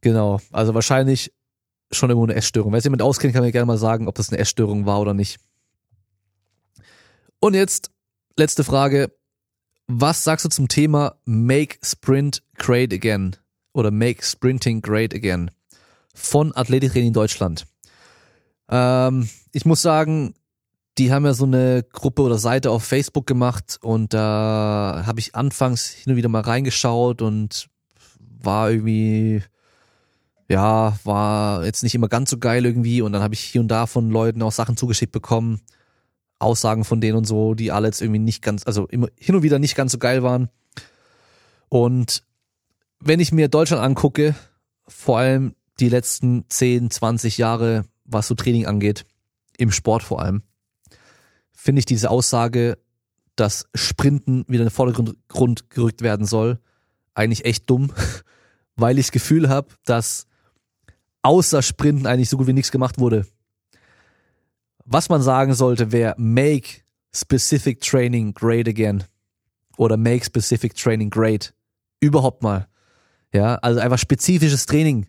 Genau. Also wahrscheinlich schon irgendwo eine Essstörung. Wenn es jemand auskennt, kann mir gerne mal sagen, ob das eine Essstörung war oder nicht. Und jetzt letzte Frage. Was sagst du zum Thema Make Sprint Great Again oder Make Sprinting Great Again von Athletiktraining Deutschland? Ähm, ich muss sagen, die haben ja so eine Gruppe oder Seite auf Facebook gemacht und da habe ich anfangs hin und wieder mal reingeschaut und war irgendwie ja, war jetzt nicht immer ganz so geil irgendwie und dann habe ich hier und da von Leuten auch Sachen zugeschickt bekommen, Aussagen von denen und so, die alle jetzt irgendwie nicht ganz, also immer hin und wieder nicht ganz so geil waren. Und wenn ich mir Deutschland angucke, vor allem die letzten 10, 20 Jahre, was so Training angeht, im Sport vor allem, finde ich diese Aussage, dass Sprinten wieder in den Vordergrund gerückt werden soll, eigentlich echt dumm, weil ich das Gefühl habe, dass außer Sprinten eigentlich so gut wie nichts gemacht wurde. Was man sagen sollte, wäre make specific training great again. Oder make specific training great. Überhaupt mal. Ja, also einfach spezifisches Training.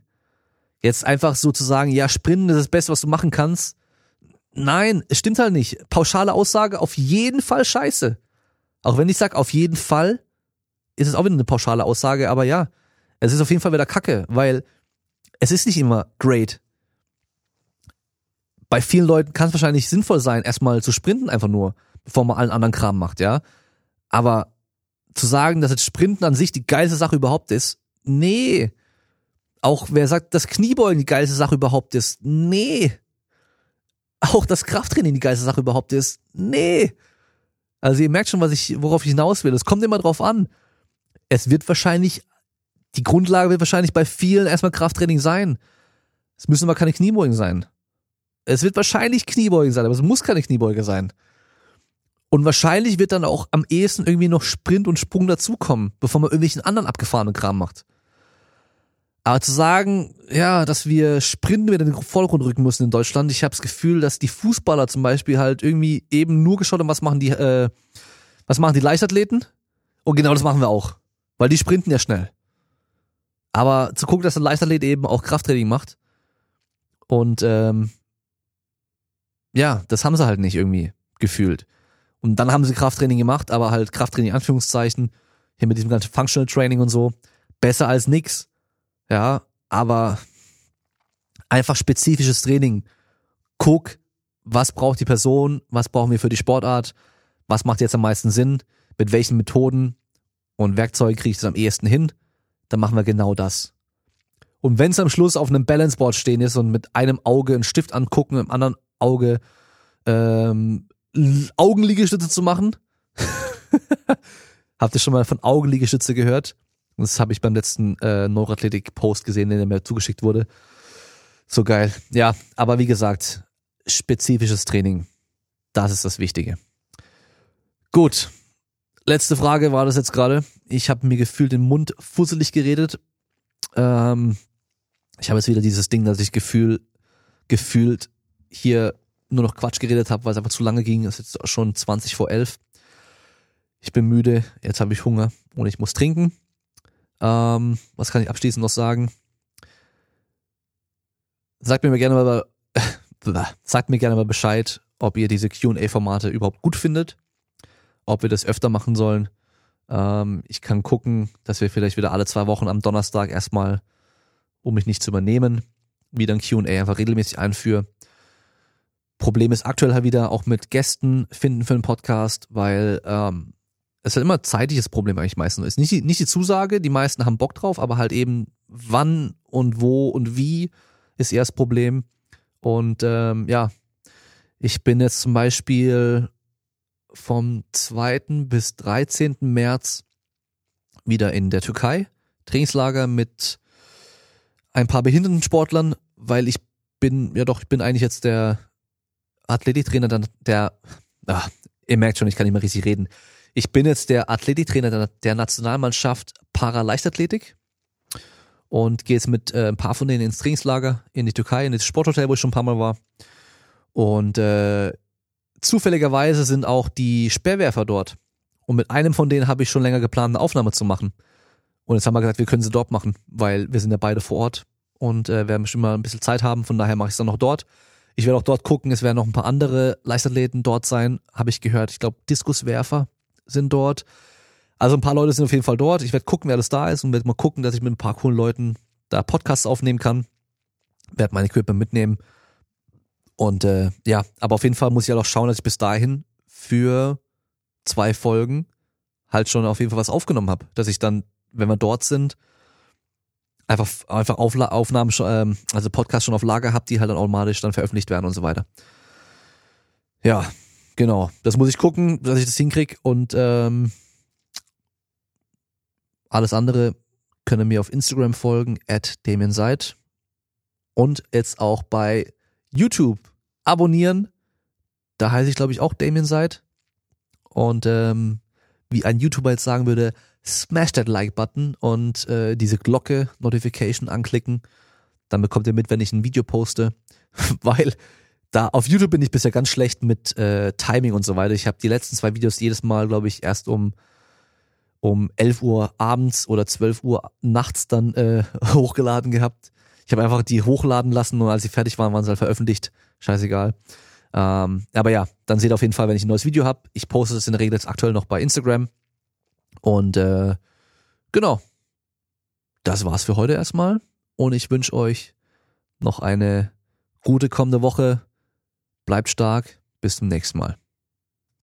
Jetzt einfach so zu sagen, ja, Sprinten ist das Beste, was du machen kannst. Nein, es stimmt halt nicht. Pauschale Aussage, auf jeden Fall scheiße. Auch wenn ich sage, auf jeden Fall, ist es auch wieder eine pauschale Aussage, aber ja, es ist auf jeden Fall wieder Kacke, weil es ist nicht immer great. Bei vielen Leuten kann es wahrscheinlich sinnvoll sein, erstmal zu sprinten einfach nur, bevor man allen anderen Kram macht, ja. Aber zu sagen, dass jetzt Sprinten an sich die geilste Sache überhaupt ist, nee. Auch wer sagt, dass Kniebeugen die geilste Sache überhaupt ist, nee. Auch das Krafttraining die geilste Sache überhaupt ist, nee. Also ihr merkt schon, was ich, worauf ich hinaus will. Es kommt immer drauf an. Es wird wahrscheinlich die Grundlage wird wahrscheinlich bei vielen erstmal Krafttraining sein. Es müssen aber keine Kniebeugen sein. Es wird wahrscheinlich Kniebeugen sein, aber es muss keine Kniebeuge sein. Und wahrscheinlich wird dann auch am ehesten irgendwie noch Sprint und Sprung dazukommen, bevor man irgendwelchen anderen abgefahrenen Kram macht. Aber zu sagen, ja, dass wir Sprinten wieder in den Vordergrund rücken müssen in Deutschland, ich habe das Gefühl, dass die Fußballer zum Beispiel halt irgendwie eben nur geschaut haben, was machen die, äh, was machen die Leichtathleten? Und genau das machen wir auch. Weil die sprinten ja schnell. Aber zu gucken, dass ein Leichtathlet eben auch Krafttraining macht. Und ähm, ja, das haben sie halt nicht irgendwie gefühlt. Und dann haben sie Krafttraining gemacht, aber halt Krafttraining Anführungszeichen, hier mit diesem ganzen Functional Training und so, besser als nix. Ja, aber einfach spezifisches Training. Guck, was braucht die Person, was brauchen wir für die Sportart, was macht jetzt am meisten Sinn, mit welchen Methoden und Werkzeugen kriege ich das am ehesten hin dann machen wir genau das. Und wenn es am Schluss auf einem Balanceboard stehen ist und mit einem Auge einen Stift angucken, im anderen Auge ähm, Augenliegestütze zu machen. Habt ihr schon mal von Augenliegestütze gehört? Das habe ich beim letzten äh, Neuroathletik-Post gesehen, der mir zugeschickt wurde. So geil. Ja, aber wie gesagt, spezifisches Training. Das ist das Wichtige. Gut. letzte Frage war das jetzt gerade. Ich habe mir gefühlt den Mund fusselig geredet. Ähm, ich habe jetzt wieder dieses Ding, dass ich gefühl, gefühlt hier nur noch Quatsch geredet habe, weil es einfach zu lange ging. Es ist jetzt schon 20 vor 11. Ich bin müde, jetzt habe ich Hunger und ich muss trinken. Ähm, was kann ich abschließend noch sagen? Sagt mir gerne mal, sagt mir gerne mal Bescheid, ob ihr diese Q&A-Formate überhaupt gut findet, ob wir das öfter machen sollen. Ähm, ich kann gucken, dass wir vielleicht wieder alle zwei Wochen am Donnerstag erstmal, um mich nicht zu übernehmen, wieder ein Q&A einfach regelmäßig einführe. Problem ist aktuell halt wieder auch mit Gästen finden für einen Podcast, weil ähm, es halt immer zeitliches Problem eigentlich meistens ist. Nicht die, nicht die Zusage, die meisten haben Bock drauf, aber halt eben wann und wo und wie ist eher das Problem. Und ähm, ja, ich bin jetzt zum Beispiel vom 2. bis 13. März wieder in der Türkei. Trainingslager mit ein paar behinderten Sportlern, weil ich bin, ja doch, ich bin eigentlich jetzt der Athletiktrainer der, der ach, ihr merkt schon, ich kann nicht mehr richtig reden. Ich bin jetzt der Athletiktrainer der, der Nationalmannschaft Paraleichtathletik und gehe jetzt mit äh, ein paar von denen ins Trainingslager in die Türkei, in das Sporthotel, wo ich schon ein paar Mal war. Und äh, zufälligerweise sind auch die Sperrwerfer dort. Und mit einem von denen habe ich schon länger geplant, eine Aufnahme zu machen. Und jetzt haben wir gesagt, wir können sie dort machen, weil wir sind ja beide vor Ort und äh, werden bestimmt mal ein bisschen Zeit haben. Von daher mache ich es dann noch dort. Ich werde auch dort gucken, es werden noch ein paar andere Leichtathleten dort sein, habe ich gehört. Ich glaube, Diskuswerfer sind dort. Also ein paar Leute sind auf jeden Fall dort. Ich werde gucken, wer alles da ist und werde mal gucken, dass ich mit ein paar coolen Leuten da Podcasts aufnehmen kann. Werde mein Equipment mitnehmen. Und äh, ja, aber auf jeden Fall muss ich halt auch schauen, dass ich bis dahin für zwei Folgen halt schon auf jeden Fall was aufgenommen habe. Dass ich dann, wenn wir dort sind, einfach, einfach Aufla Aufnahmen, ähm, also Podcasts schon auf Lager habe, die halt dann automatisch dann veröffentlicht werden und so weiter. Ja, genau. Das muss ich gucken, dass ich das hinkrieg und ähm, alles andere könnt ihr mir auf Instagram folgen, at Damien Seid. Und jetzt auch bei YouTube abonnieren. Da heiße ich, glaube ich, auch Damien Seid. Und ähm, wie ein YouTuber jetzt sagen würde, smash that Like-Button und äh, diese Glocke Notification anklicken. Dann bekommt ihr mit, wenn ich ein Video poste. Weil da auf YouTube bin ich bisher ganz schlecht mit äh, Timing und so weiter. Ich habe die letzten zwei Videos jedes Mal, glaube ich, erst um um 11 Uhr abends oder 12 Uhr nachts dann äh, hochgeladen gehabt. Ich habe einfach die hochladen lassen und als sie fertig waren, waren sie halt veröffentlicht. Scheißegal. Ähm, aber ja, dann seht auf jeden Fall, wenn ich ein neues Video habe. Ich poste es in der Regel jetzt aktuell noch bei Instagram. Und äh, genau, das war's für heute erstmal. Und ich wünsche euch noch eine gute kommende Woche. Bleibt stark. Bis zum nächsten Mal.